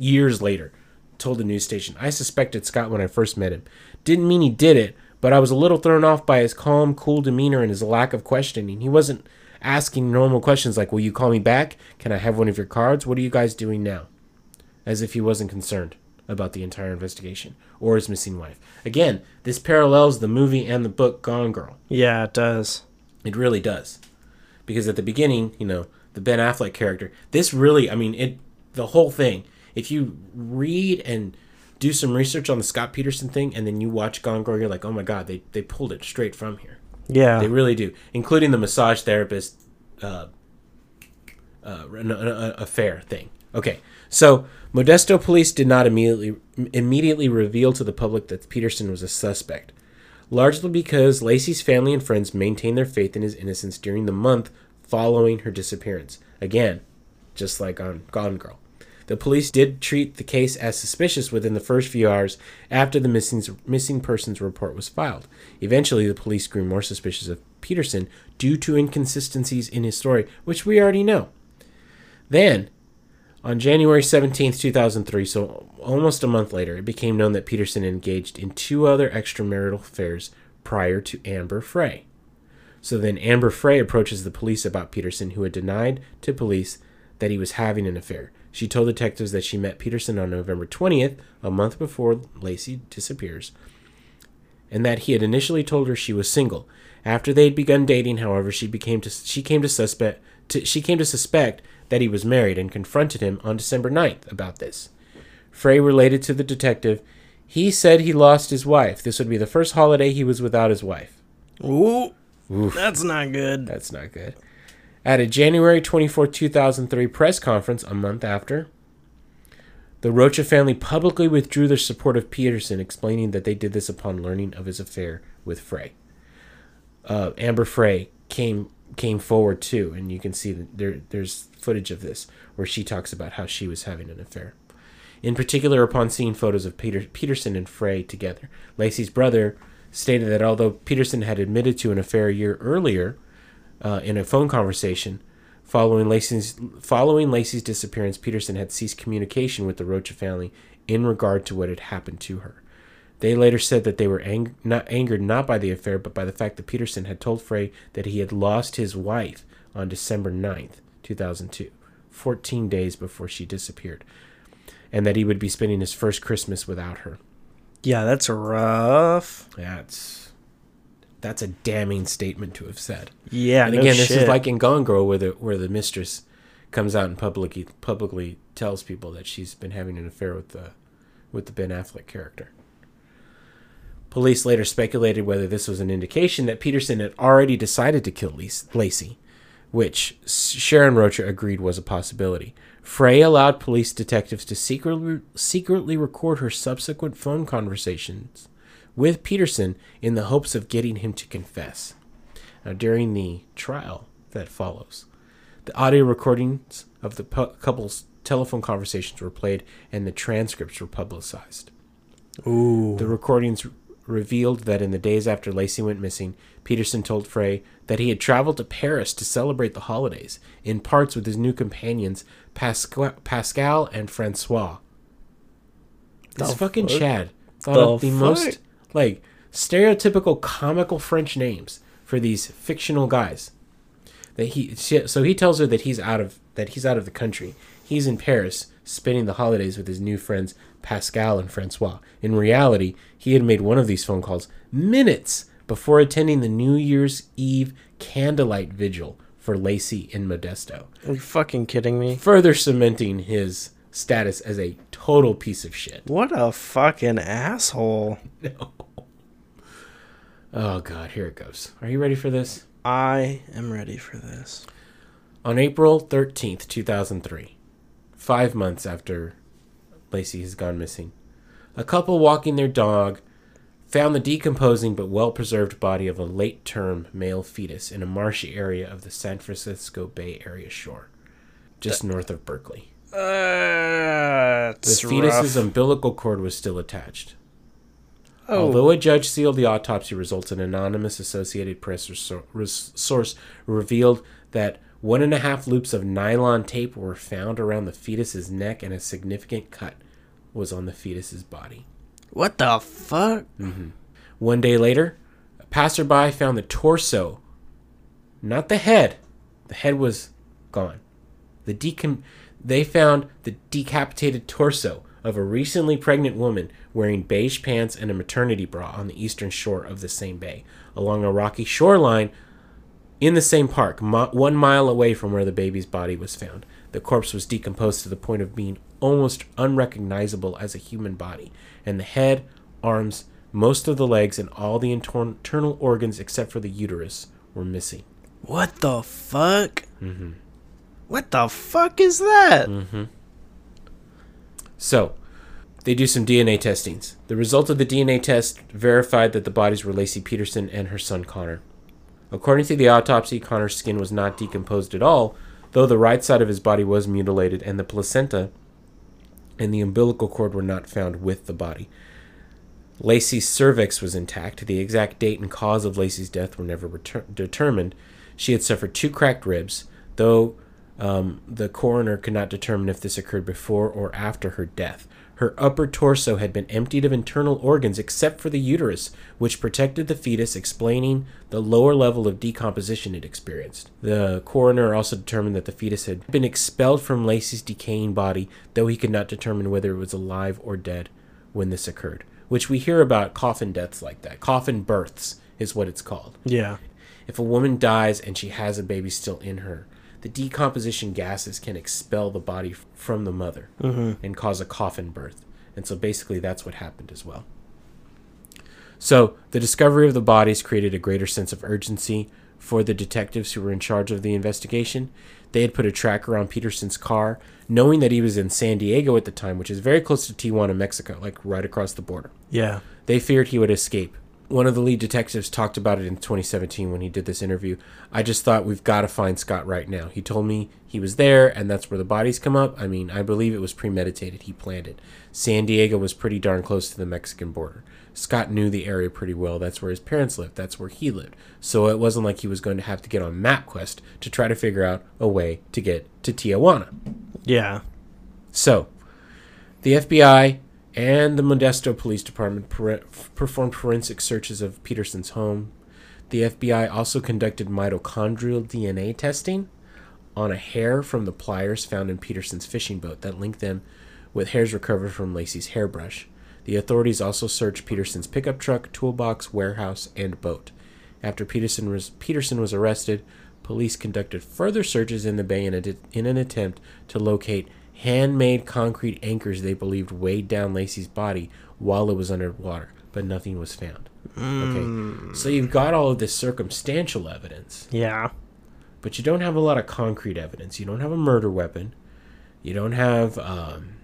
years later told the news station, "I suspected Scott when I first met him. Didn't mean he did it, but I was a little thrown off by his calm, cool demeanor and his lack of questioning. He wasn't asking normal questions like, "Will you call me back? Can I have one of your cards? What are you guys doing now?" As if he wasn't concerned about the entire investigation or his missing wife. Again, this parallels the movie and the book Gone Girl. Yeah, it does. It really does. Because at the beginning, you know, the Ben Affleck character, this really, I mean, it the whole thing, if you read and do some research on the Scott Peterson thing and then you watch Gone Girl, you're like, "Oh my god, they they pulled it straight from here." Yeah. They really do, including the massage therapist uh, uh, affair thing. Okay, so Modesto police did not immediately immediately reveal to the public that Peterson was a suspect, largely because Laci's family and friends maintained their faith in his innocence during the month following her disappearance. Again, just like on Gone Girl. The police did treat the case as suspicious within the first few hours after the missing, missing persons report was filed. Eventually, the police grew more suspicious of Peterson due to inconsistencies in his story, which we already know. Then, on January 17, 2003, so almost a month later, it became known that Peterson engaged in two other extramarital affairs prior to Amber Frey. So then Amber Frey approaches the police about Peterson, who had denied to police that he was having an affair. She told detectives that she met Peterson on November 20th, a month before Laci disappears, and that he had initially told her she was single. After they had begun dating, however, she became to she came to suspect to, she came to suspect that he was married and confronted him on December 9th about this. Frey related to the detective, he said he lost his wife. This would be the first holiday he was without his wife. Ooh. That's not good. That's not good. At a January 24, 2003 press conference a month after, the Rocha family publicly withdrew their support of Peterson, explaining that they did this upon learning of his affair with Frey. Uh, Amber Frey came came forward too, and you can see that there there's footage of this where she talks about how she was having an affair. In particular, upon seeing photos of Peter Peterson and Frey together, Laci's brother stated that although Peterson had admitted to an affair a year earlier, uh, in a phone conversation following Laci's following Laci's disappearance, Peterson had ceased communication with the Rocha family in regard to what had happened to her. They later said that they were ang- not angered not by the affair, but by the fact that Peterson had told Frey that he had lost his wife on December 9th, 2002, 14 days before she disappeared, and that he would be spending his first Christmas without her. Yeah, that's rough. That's that's a damning statement to have said. Yeah, And no again, this shit. is like in Gone Girl, where the where the mistress comes out and publicly publicly tells people that she's been having an affair with the with the Ben Affleck character. Police later speculated whether this was an indication that Peterson had already decided to kill Lace- Laci, which Sharon Rocha agreed was a possibility. Frey allowed police detectives to secretly secretly record her subsequent phone conversations with Peterson in the hopes of getting him to confess. Now, during the trial that follows, the audio recordings of the pu- couple's telephone conversations were played and the transcripts were publicized. Ooh. The recordings revealed that in the days after Laci went missing, Peterson told Frey that he had traveled to Paris to celebrate the holidays, in parts with his new companions Pascal, Pascal and Francois. This The fucking fuck? Chad thought The of the most fuck? Like stereotypical comical French names for these fictional guys. That he so he tells her that he's out of that he's out of the country. He's in Paris spending the holidays with his new friends Pascal and Francois. In reality, he had made one of these phone calls minutes before attending the New Year's Eve candlelight vigil for Laci in Modesto, Are you fucking kidding me? further cementing his status as a total piece of shit. What a fucking asshole. No. Oh god, here it goes. Are you ready for this? I am ready for this. On April 13th, 2003, five months after Laci has gone missing, a couple walking their dog found the decomposing but well preserved body of a late term male fetus in a marshy area of the San Francisco Bay Area shore, just north of Berkeley. Uh, The fetus's rough. umbilical cord was still attached. Oh, Although a judge sealed the autopsy results, an anonymous Associated Press source revealed that one and a half loops of nylon tape were found around the fetus's neck, and a significant cut was on the fetus's body. what the fuck? One day later, a passerby found the torso, not the head. The head was gone. The decom- they found the decapitated torso of a recently pregnant woman wearing beige pants and a maternity bra on the eastern shore of the same bay, along a rocky shoreline in the same park, mi- one mile away from where the baby's body was found. The corpse was decomposed to the point of being almost unrecognizable as a human body, and the head, arms, most of the legs, and all the internal organs except for the uterus were missing. What the fuck? Mm-hmm. What the fuck is that? Mm-hmm. So, they do some DNA testings. The result of the DNA test verified that the bodies were Laci Peterson and her son Conner. According to the autopsy, Conner's skin was not decomposed at all, though the right side of his body was mutilated, and the placenta and the umbilical cord were not found with the body. Laci's cervix was intact. The exact date and cause of Laci's death were never retur- determined. She had suffered two cracked ribs, though um, the coroner could not determine if this occurred before or after her death. Her upper torso had been emptied of internal organs except for the uterus, which protected the fetus, explaining the lower level of decomposition it experienced. The coroner also determined that the fetus had been expelled from Laci's decaying body, though he could not determine whether it was alive or dead when this occurred. Which we hear about coffin deaths like that. Coffin births is what it's called. Yeah. If a woman dies and she has a baby still in her, the decomposition gases can expel the body from the mother mm-hmm. and cause a coffin birth. And so basically that's what happened as well. So the discovery of the bodies created a greater sense of urgency for the detectives who were in charge of the investigation. They had put a tracker on Peterson's car, knowing that he was in San Diego at the time, which is very close to Tijuana, Mexico, like right across the border. Yeah. They feared he would escape. One of the lead detectives talked about it in 2017 when he did this interview. I just thought we've got to find Scott right now. He told me he was there and that's where the bodies come up. I mean, I believe it was premeditated. He planned it. San Diego was pretty darn close to the Mexican border. Scott knew the area pretty well. That's where his parents lived. That's where he lived. So it wasn't like he was going to have to get on MapQuest to try to figure out a way to get to Tijuana. Yeah. So, the FBI and the Modesto Police Department per- performed forensic searches of Peterson's home. The FBI also conducted mitochondrial DNA testing on a hair from the pliers found in Peterson's fishing boat that linked them with hairs recovered from Laci's hairbrush. The authorities also searched Peterson's pickup truck, toolbox, warehouse, and boat. After Peterson was Peterson was arrested, police conducted further searches in the bay in, a, in an attempt to locate handmade concrete anchors they believed weighed down Laci's body while it was underwater, but nothing was found. Okay, so you've got all of this circumstantial evidence, Yeah. but you don't have a lot of concrete evidence. You don't have a murder weapon. You don't have, um,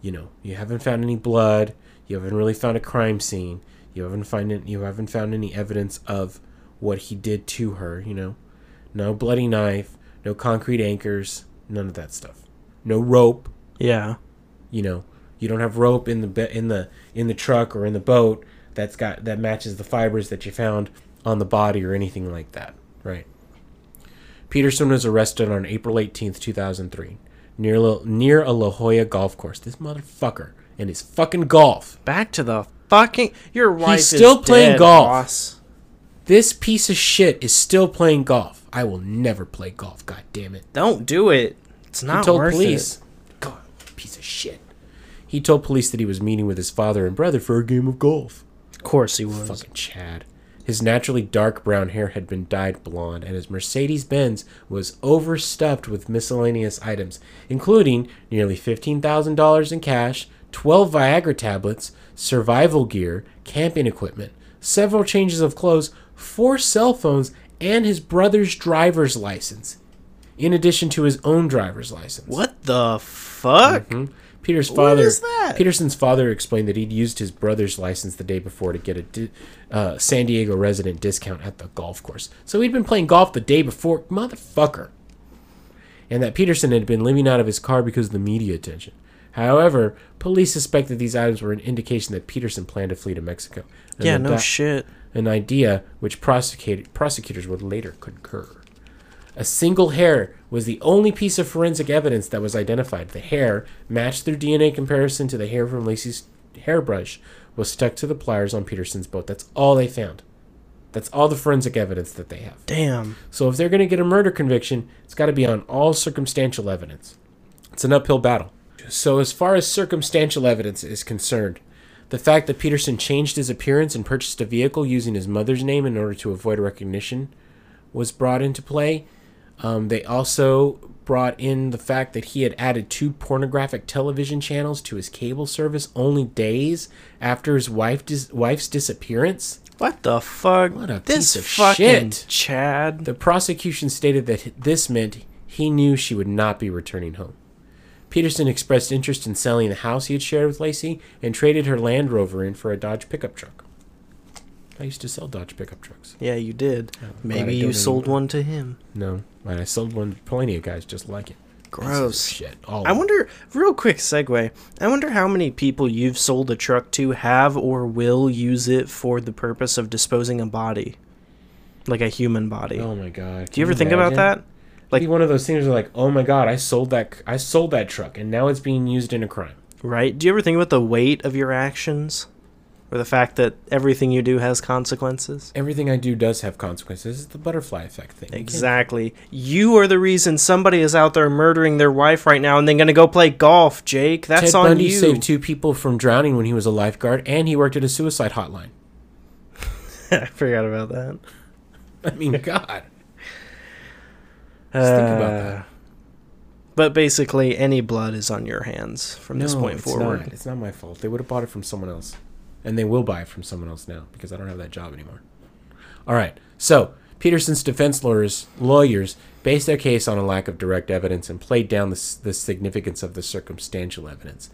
you know, you haven't found any blood. You haven't really found a crime scene. You haven't find it, you haven't found any evidence of what he did to her. You know, no bloody knife, no concrete anchors, none of that stuff. No rope. Yeah. You know, you don't have rope in the be- in the in the truck or in the boat that's got that matches the fibers that you found on the body or anything like that, right? Peterson was arrested on April 18th, 2003, near La- near a La Jolla golf course. This motherfucker and his fucking golf. Back to the fucking. Your wife He's still playing dead, golf. boss. This piece of shit is still playing golf. I will never play golf. God damn it. Don't do it. It's He not told worth police. it. God, piece of shit. He told police that he was meeting with his father and brother for a game of golf. Of course he was. Fucking Chad. His naturally dark brown hair had been dyed blonde, and his Mercedes Benz was overstuffed with miscellaneous items, including nearly $15,000 in cash, 12 Viagra tablets, survival gear, camping equipment, several changes of clothes, four cell phones, and his brother's driver's license, in addition to his own driver's license. What the fuck? Peter's father, is that? Peterson's father explained that he'd used his brother's license the day before to get a di- uh, San Diego resident discount at the golf course. So he'd been playing golf the day before, motherfucker. And that Peterson had been living out of his car because of the media attention. However, police suspect that these items were an indication that Peterson planned to flee to Mexico. Yeah, no adi- shit. An idea which prosecutors would later concur. A single hair was the only piece of forensic evidence that was identified. The hair matched their DNA comparison to the hair from Laci's hairbrush was stuck to the pliers on Peterson's boat. That's all they found. That's all the forensic evidence that they have. Damn. So if they're going to get a murder conviction, it's got to be on all circumstantial evidence. It's an uphill battle. So as far as circumstantial evidence is concerned, the fact that Peterson changed his appearance and purchased a vehicle using his mother's name in order to avoid recognition was brought into play. Um, they also brought in the fact that he had added two pornographic television channels to his cable service only days after his wife dis- wife's disappearance. What the fuck? What a this piece of fucking shit. Chad. The prosecution stated that this meant he knew she would not be returning home. Peterson expressed interest in selling the house he had shared with Laci and traded her Land Rover in for a Dodge pickup truck. I used to sell Dodge pickup trucks. Yeah, you did. I Maybe you sold anymore. one to him. No, I sold one to plenty of guys just like it. Gross. shit. All I wonder, real quick segue. I wonder how many people you've sold a truck to have or will use it for the purpose of disposing a body, like a human body. Oh my god! Do you ever think about that? Like one of those things where like, oh my god, I sold that. I sold that truck, and now it's being used in a crime. Right? Do you ever think about the weight of your actions, or the fact that everything you do has consequences? Everything I do does have consequences. It's the butterfly effect thing. Exactly. You are the reason somebody is out there murdering their wife right now, and then gonna go play golf, Jake. That's Ted on Bundy you. saved two people from drowning when he was a lifeguard, and he worked at a suicide hotline. I forgot about that. I mean, God. Just think about Uh, that. But basically, any blood is on your hands from this point it's forward. Not. It's not my fault. They would have bought it from someone else, and they will buy from someone else now because I don't have that job anymore. All right. So Peterson's defense lawyers lawyers based their case on a lack of direct evidence and played down the, the significance of the circumstantial evidence.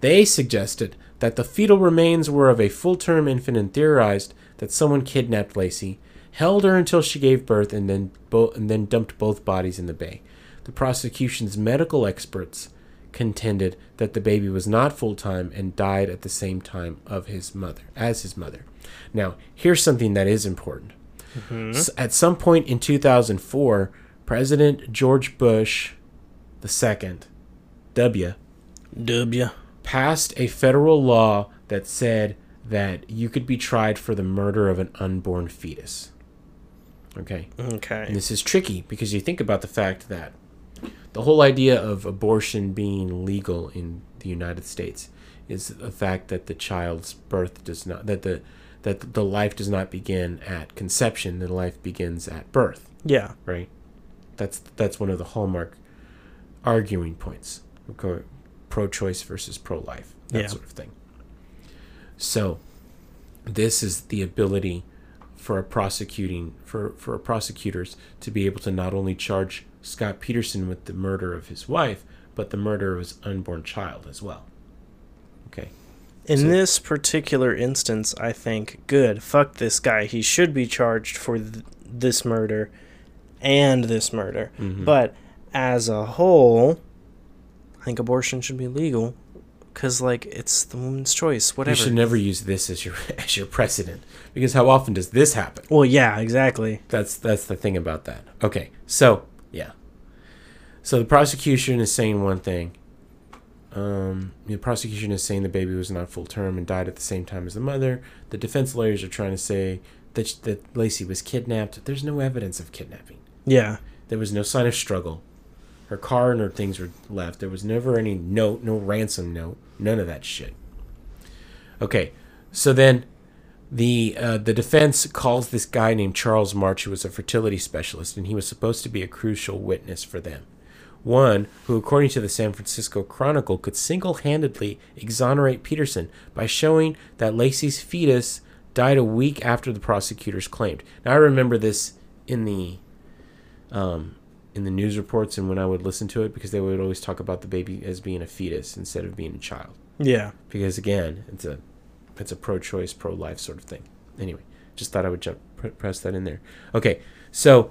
They suggested that the fetal remains were of a full-term infant and theorized that someone kidnapped Laci, held her until she gave birth, and then bo- and then dumped both bodies in the bay. The prosecution's medical experts contended that the baby was not full-time and died at the same time of his mother as his mother. Now, here's something that is important. Mm-hmm. S- At some point in 2004, President George Bush II, W, W. passed a federal law that said that you could be tried for the murder of an unborn fetus. Okay. Okay. And this is tricky because you think about the fact that the whole idea of abortion being legal in the United States is the fact that the child's birth does not that the that the life does not begin at conception, the life begins at birth, Yeah. right? That's that's one of the hallmark arguing points. Pro-choice versus pro-life, that Yeah. sort of thing. So, this is the ability for a prosecuting for for prosecutors to be able to not only charge Scott Peterson with the murder of his wife, but the murder of his unborn child as well. Okay. In So- this particular instance, I think, good, fuck this guy. He should be charged for th- this murder and this murder. Mhm. But as a whole, I think abortion should be legal because like it's the woman's choice. Whatever you should never use this as your as your precedent because how often does this happen? well, yeah, exactly. That's that's the thing about that. Okay, so yeah, so the prosecution is saying one thing. Um, the prosecution is saying the baby was not full term and died at the same time as the mother. The defense lawyers are trying to say that that Laci was kidnapped. There's no evidence of kidnapping. Yeah. There was no sign of struggle. Her car and her things were left. There was never any note, no ransom note, none of that shit. Okay, so then the uh, the defense calls this guy named Charles March, who was a fertility specialist, and he was supposed to be a crucial witness for them. One who, according to the San Francisco Chronicle, could single handedly exonerate Peterson by showing that Laci's fetus died a week after the prosecutors claimed. Now, I remember this in the um, in the news reports and when I would listen to it because they would always talk about the baby as being a fetus instead of being a child. Yeah. Because again, it's a it's a pro-choice, pro-life sort of thing. Anyway, just thought I would jump pr- press that in there. Okay, so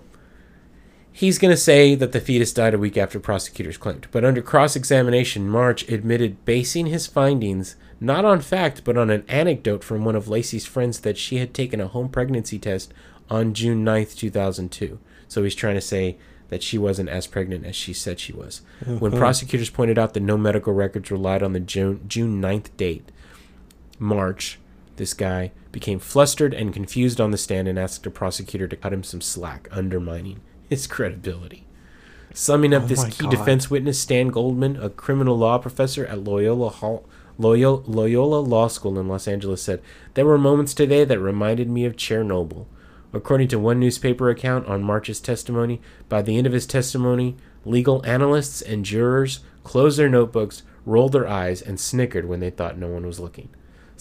he's going to say that the fetus died a week after prosecutors claimed, but under cross-examination, March admitted basing his findings not on fact but on an anecdote from one of Laci's friends that she had taken a home pregnancy test on June 9th, 2002. So he's trying to say that she wasn't as pregnant as she said she was. When mm-hmm. prosecutors pointed out that no medical records relied on the June, June 9th date, March, this guy, became flustered and confused on the stand and asked a prosecutor to cut him some slack, undermining his credibility. Summing up Oh this key God. defense witness, Stan Goldman, a criminal law professor at Loyola Hall, Loyola, Loyola Law School in Los Angeles, said, There were moments today that reminded me of Chernobyl. According to one newspaper account on March's testimony, by the end of his testimony, legal analysts and jurors closed their notebooks, rolled their eyes, and snickered when they thought no one was looking.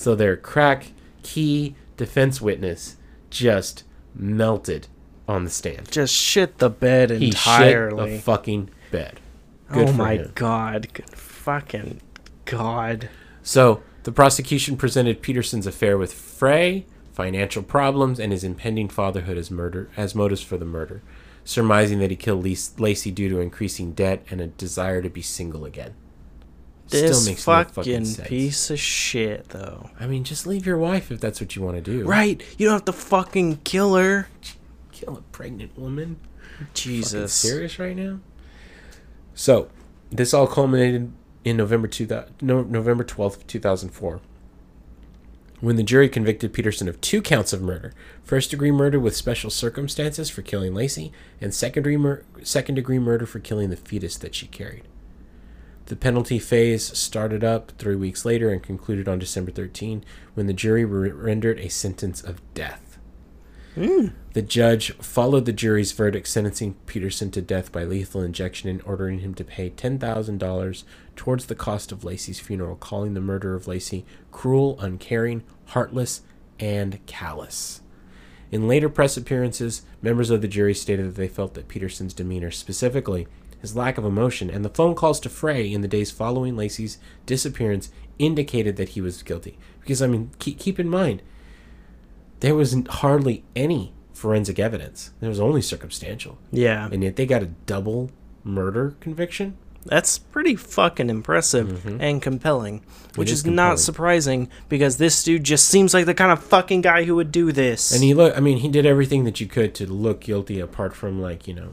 So their crack key defense witness just melted on the stand. Just shit the bed He entirely. shit a fucking bed. Good oh my him. god. Good fucking god. So the prosecution presented Peterson's affair with Frey, financial problems, and his impending fatherhood as murder as motives for the murder, surmising that he killed Lace- Laci due to increasing debt and a desire to be single again. This fucking, piece of shit, though. I mean, just leave your wife if that's what you want to do. Right? You don't have to fucking kill her. Kill a pregnant woman. Fucking Jesus. serious right now? So, this all culminated in November 2000, no, November 12th, 2004, when the jury convicted Peterson of two counts of murder. First degree murder with special circumstances for killing Laci, and second degree, mur- second degree murder for killing the fetus that she carried. The penalty phase started up three weeks later and concluded on December 13 when the jury re- rendered a sentence of death. Hmm. The judge followed the jury's verdict, sentencing Peterson to death by lethal injection and ordering him to pay $10,000 towards the cost of Laci's funeral, calling the murder of Laci cruel, uncaring, heartless, and callous. In later press appearances, members of the jury stated that they felt that Peterson's demeanor, specifically his lack of emotion, and the phone calls to Frey in the days following Laci's disappearance indicated that he was guilty. Because, I mean, keep, keep in mind, there was hardly any forensic evidence. There was only circumstantial. Yeah. And yet they got a double murder conviction? That's pretty fucking impressive mm-hmm. and compelling. Which is is, compelling. not surprising because this dude just seems like the kind of fucking guy who would do this. And he look I mean, he did everything that you could to look guilty apart from like, you know,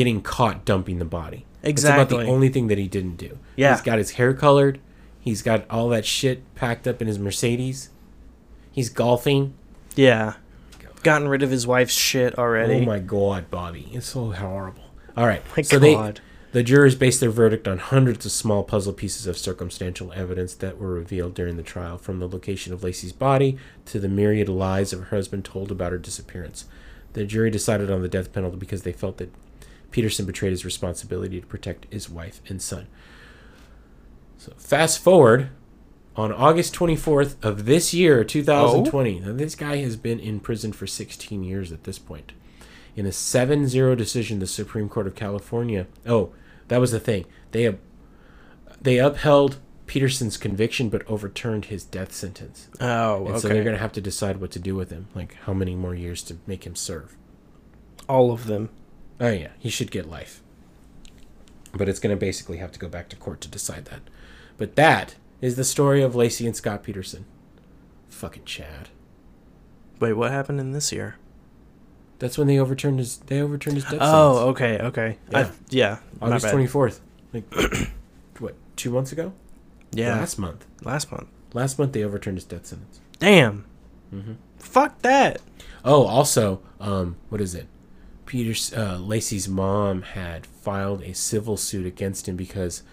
getting caught dumping the body. That's about the only thing that he didn't do. Yeah. He's got his hair colored. He's got all that shit packed up in his Mercedes. He's golfing. yeah. Gotten rid of his wife's shit already. Oh my god, Bobby. It's so horrible. All right. My so God. they the jurors based their verdict on hundreds of small puzzle pieces of circumstantial evidence that were revealed during the trial, from the location of Laci's body to the myriad lies of her husband told about her disappearance. The jury decided on the death penalty because they felt that Peterson betrayed his responsibility to protect his wife and son. So fast forward on August 24th of this year, 2020. Now, this guy has been in prison for 16 years at this point. In a 7-0 decision, the Supreme Court of California. Oh, that was the thing. They they upheld Peterson's conviction but overturned his death sentence. oh, And okay. so they're going to have to decide what to do with him, like how many more years to make him serve. All of them. Oh yeah, he should get life. But it's going to basically have to go back to court to decide that. But that is the story of Laci and Scott Peterson. Fucking Chad. Wait, what happened in this year? That's when they overturned his. They overturned his death sentence. Oh, sentence. okay, okay. Yeah. I, yeah. August twenty fourth. Like, what? Two months ago? Yeah, Last month. last month. Last month they overturned his death sentence. Damn. Mm-hmm. Fuck that. Oh, also, um, what is it? Peter uh, Laci's mom had filed a civil suit against him because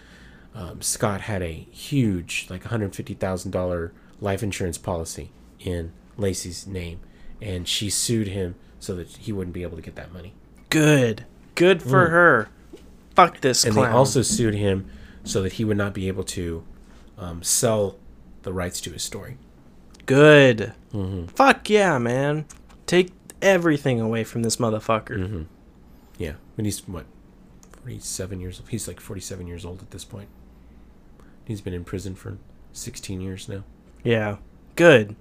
um, Scott had a huge, like, hundred fifty thousand dollar life insurance policy in Laci's name, and she sued him so that he wouldn't be able to get that money. Good. Good for Mm. her. Fuck this And clown. they also sued him so that he would not be able to um, sell the rights to his story. Good. Mm-hmm. Fuck yeah, man. Take everything away from this motherfucker. Mm-hmm. Yeah, and he's what, forty-seven years old. He's like forty-seven years old at this point. He's been in prison for sixteen years now. Yeah. Good.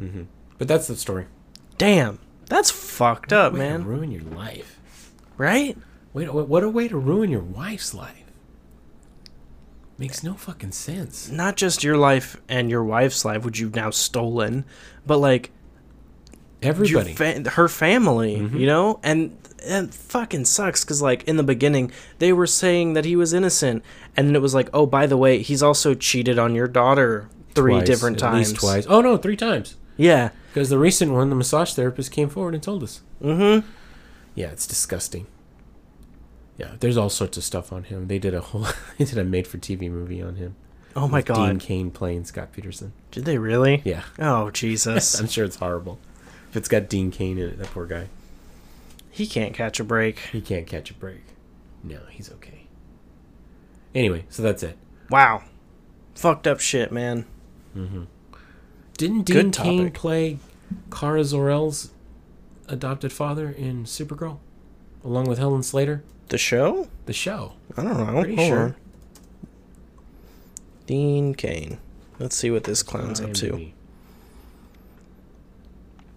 Mm-hmm. But that's the story. Damn. That's fucked up, man. ruin your life. Right? Wait, what what a way to ruin your wife's life. Makes no fucking sense. Not just your life and your wife's life, which you've now stolen, but like Everybody. fa- her family, Mhm. you know? And it fucking sucks because, like, in the beginning, they were saying that he was innocent. And then it was like, oh, by the way, he's also cheated on your daughter three Twice, different at times. least twice. Oh no, three times. Yeah. Because the recent one, the massage therapist came forward and told us. Mm hmm. Yeah, it's disgusting. Yeah, there's all sorts of stuff on him. They did a whole, they did a made-for-TV movie on him. Oh my god. Dean Cain playing Scott Peterson. Did they really? Yeah, Oh, Jesus. I'm sure it's horrible. If it's got Dean Cain in it, that poor guy, he can't catch a break. he can't catch a break. No, he's okay. Anyway, so that's it. Wow. Fucked up shit, man. Mm-hmm. Didn't Good Dean Cain topic. play Kara Zor-El's adopted father in Supergirl, along with Helen Slater? The show? The show. I don't know. I'm pretty Hold sure. on. Dean Cain. Let's see what this clown's up to.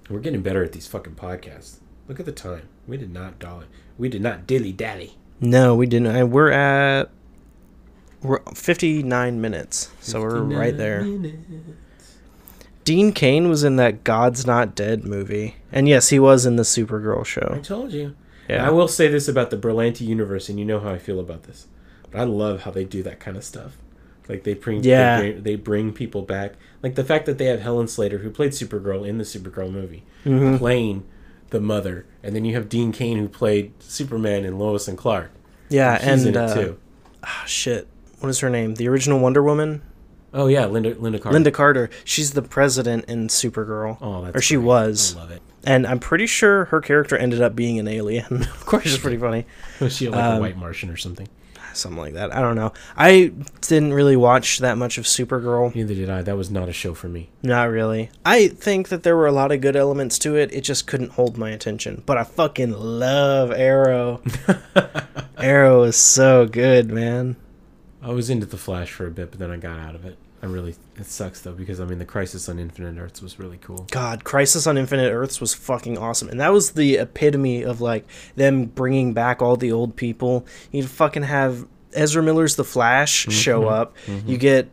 We're getting better at these fucking podcasts. Look at the time. We did not dolly. We did not dilly dally. No, we didn't. I, we're at we're 59 minutes. So we're right there. Dean Cain was in that God's Not Dead movie. And yes, he was in the Supergirl show. I told you. Yeah. I will say this about the Berlanti universe, and you know how I feel about this. But I love how they do that kind of stuff. Like they bring, Yeah. they bring, they bring people back. Like the fact that they have Helen Slater, who played Supergirl in the Supergirl movie, Mhm. playing the mother, and then you have Dean Cain, who played Superman in Lois and Clark. Yeah, She's and uh, too. ah, shit. What is her name? The original Wonder Woman? Oh yeah, Lynda Lynda Carter. Lynda Carter. She's the president in Supergirl. Oh, that's or she great. was. I love it. And I'm pretty sure her character ended up being an alien. of course, it's pretty funny. Was she like Um, a white Martian or something? Something like that. I don't know. I didn't really watch that much of Supergirl. Neither did I. That was not a show for me. Not really. I think that there were a lot of good elements to it. It just couldn't hold my attention. But I fucking love Arrow. Arrow is so good, man. I was into the Flash for a bit, but then I got out of it. I really it sucks though because I mean the Crisis on Infinite Earths was really cool. God, Crisis on Infinite Earths was fucking awesome. And that was the epitome of like them bringing back all the old people. You'd fucking have Ezra Miller's The Flash show up. You get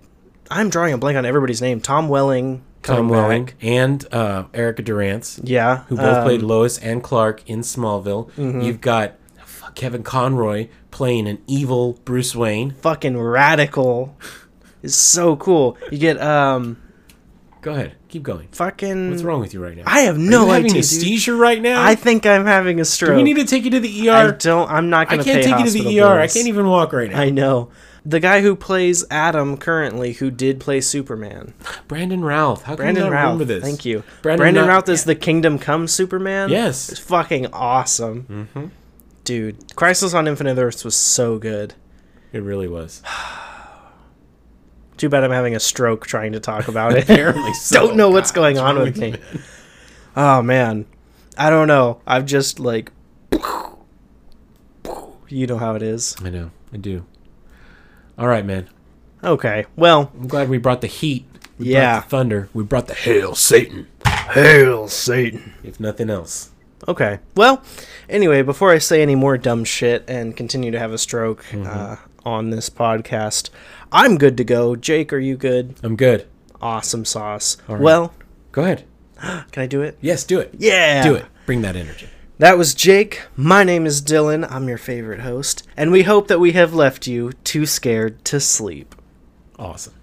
I'm drawing a blank on everybody's name. Tom Welling Tom Welling back. and uh, Erica Durance, Yeah. who both um, played Lois and Clark in Smallville. You've got Kevin Conroy playing an evil Bruce Wayne. fucking radical. Is so cool. You get um Go ahead, keep going. fucking What's wrong with you right now? I have Are no you having a dude. seizure right now? I think I'm having a stroke. Do we need to take you to the ER? I don't I'm not gonna I can't take you to the ER. I can't even walk right now. I know. The guy who plays Adam currently, who did play Superman, Brandon Routh. How can Brandon you not Routh. remember this? Thank you. Brandon Brandon, Routh- is the Kingdom Come Superman. Yes. it's fucking awesome, hmm dude. Crisis on Infinite Earths was so good. It really was. Too bad I'm having a stroke trying to talk about it. Apparently so. don't know what's going on with me. man? Oh man, I don't know. I've just like, you know how it is. I know. I do. All right, man. Okay, well, I'm glad we brought the heat. We Yeah. brought the thunder. We brought the hail, Satan. hail Satan. If nothing else. Okay, well, anyway, before I say any more dumb shit and continue to have a stroke, uh, on this podcast. I'm good to go. Jake, are you good? I'm good. Awesome sauce. right. Well, Go ahead. can I do it? Yes, do it. Yeah. Do it. Bring that energy. That was Jake. My name is Dylan. I'm your favorite host. And we hope that we have left you too scared to sleep. Awesome.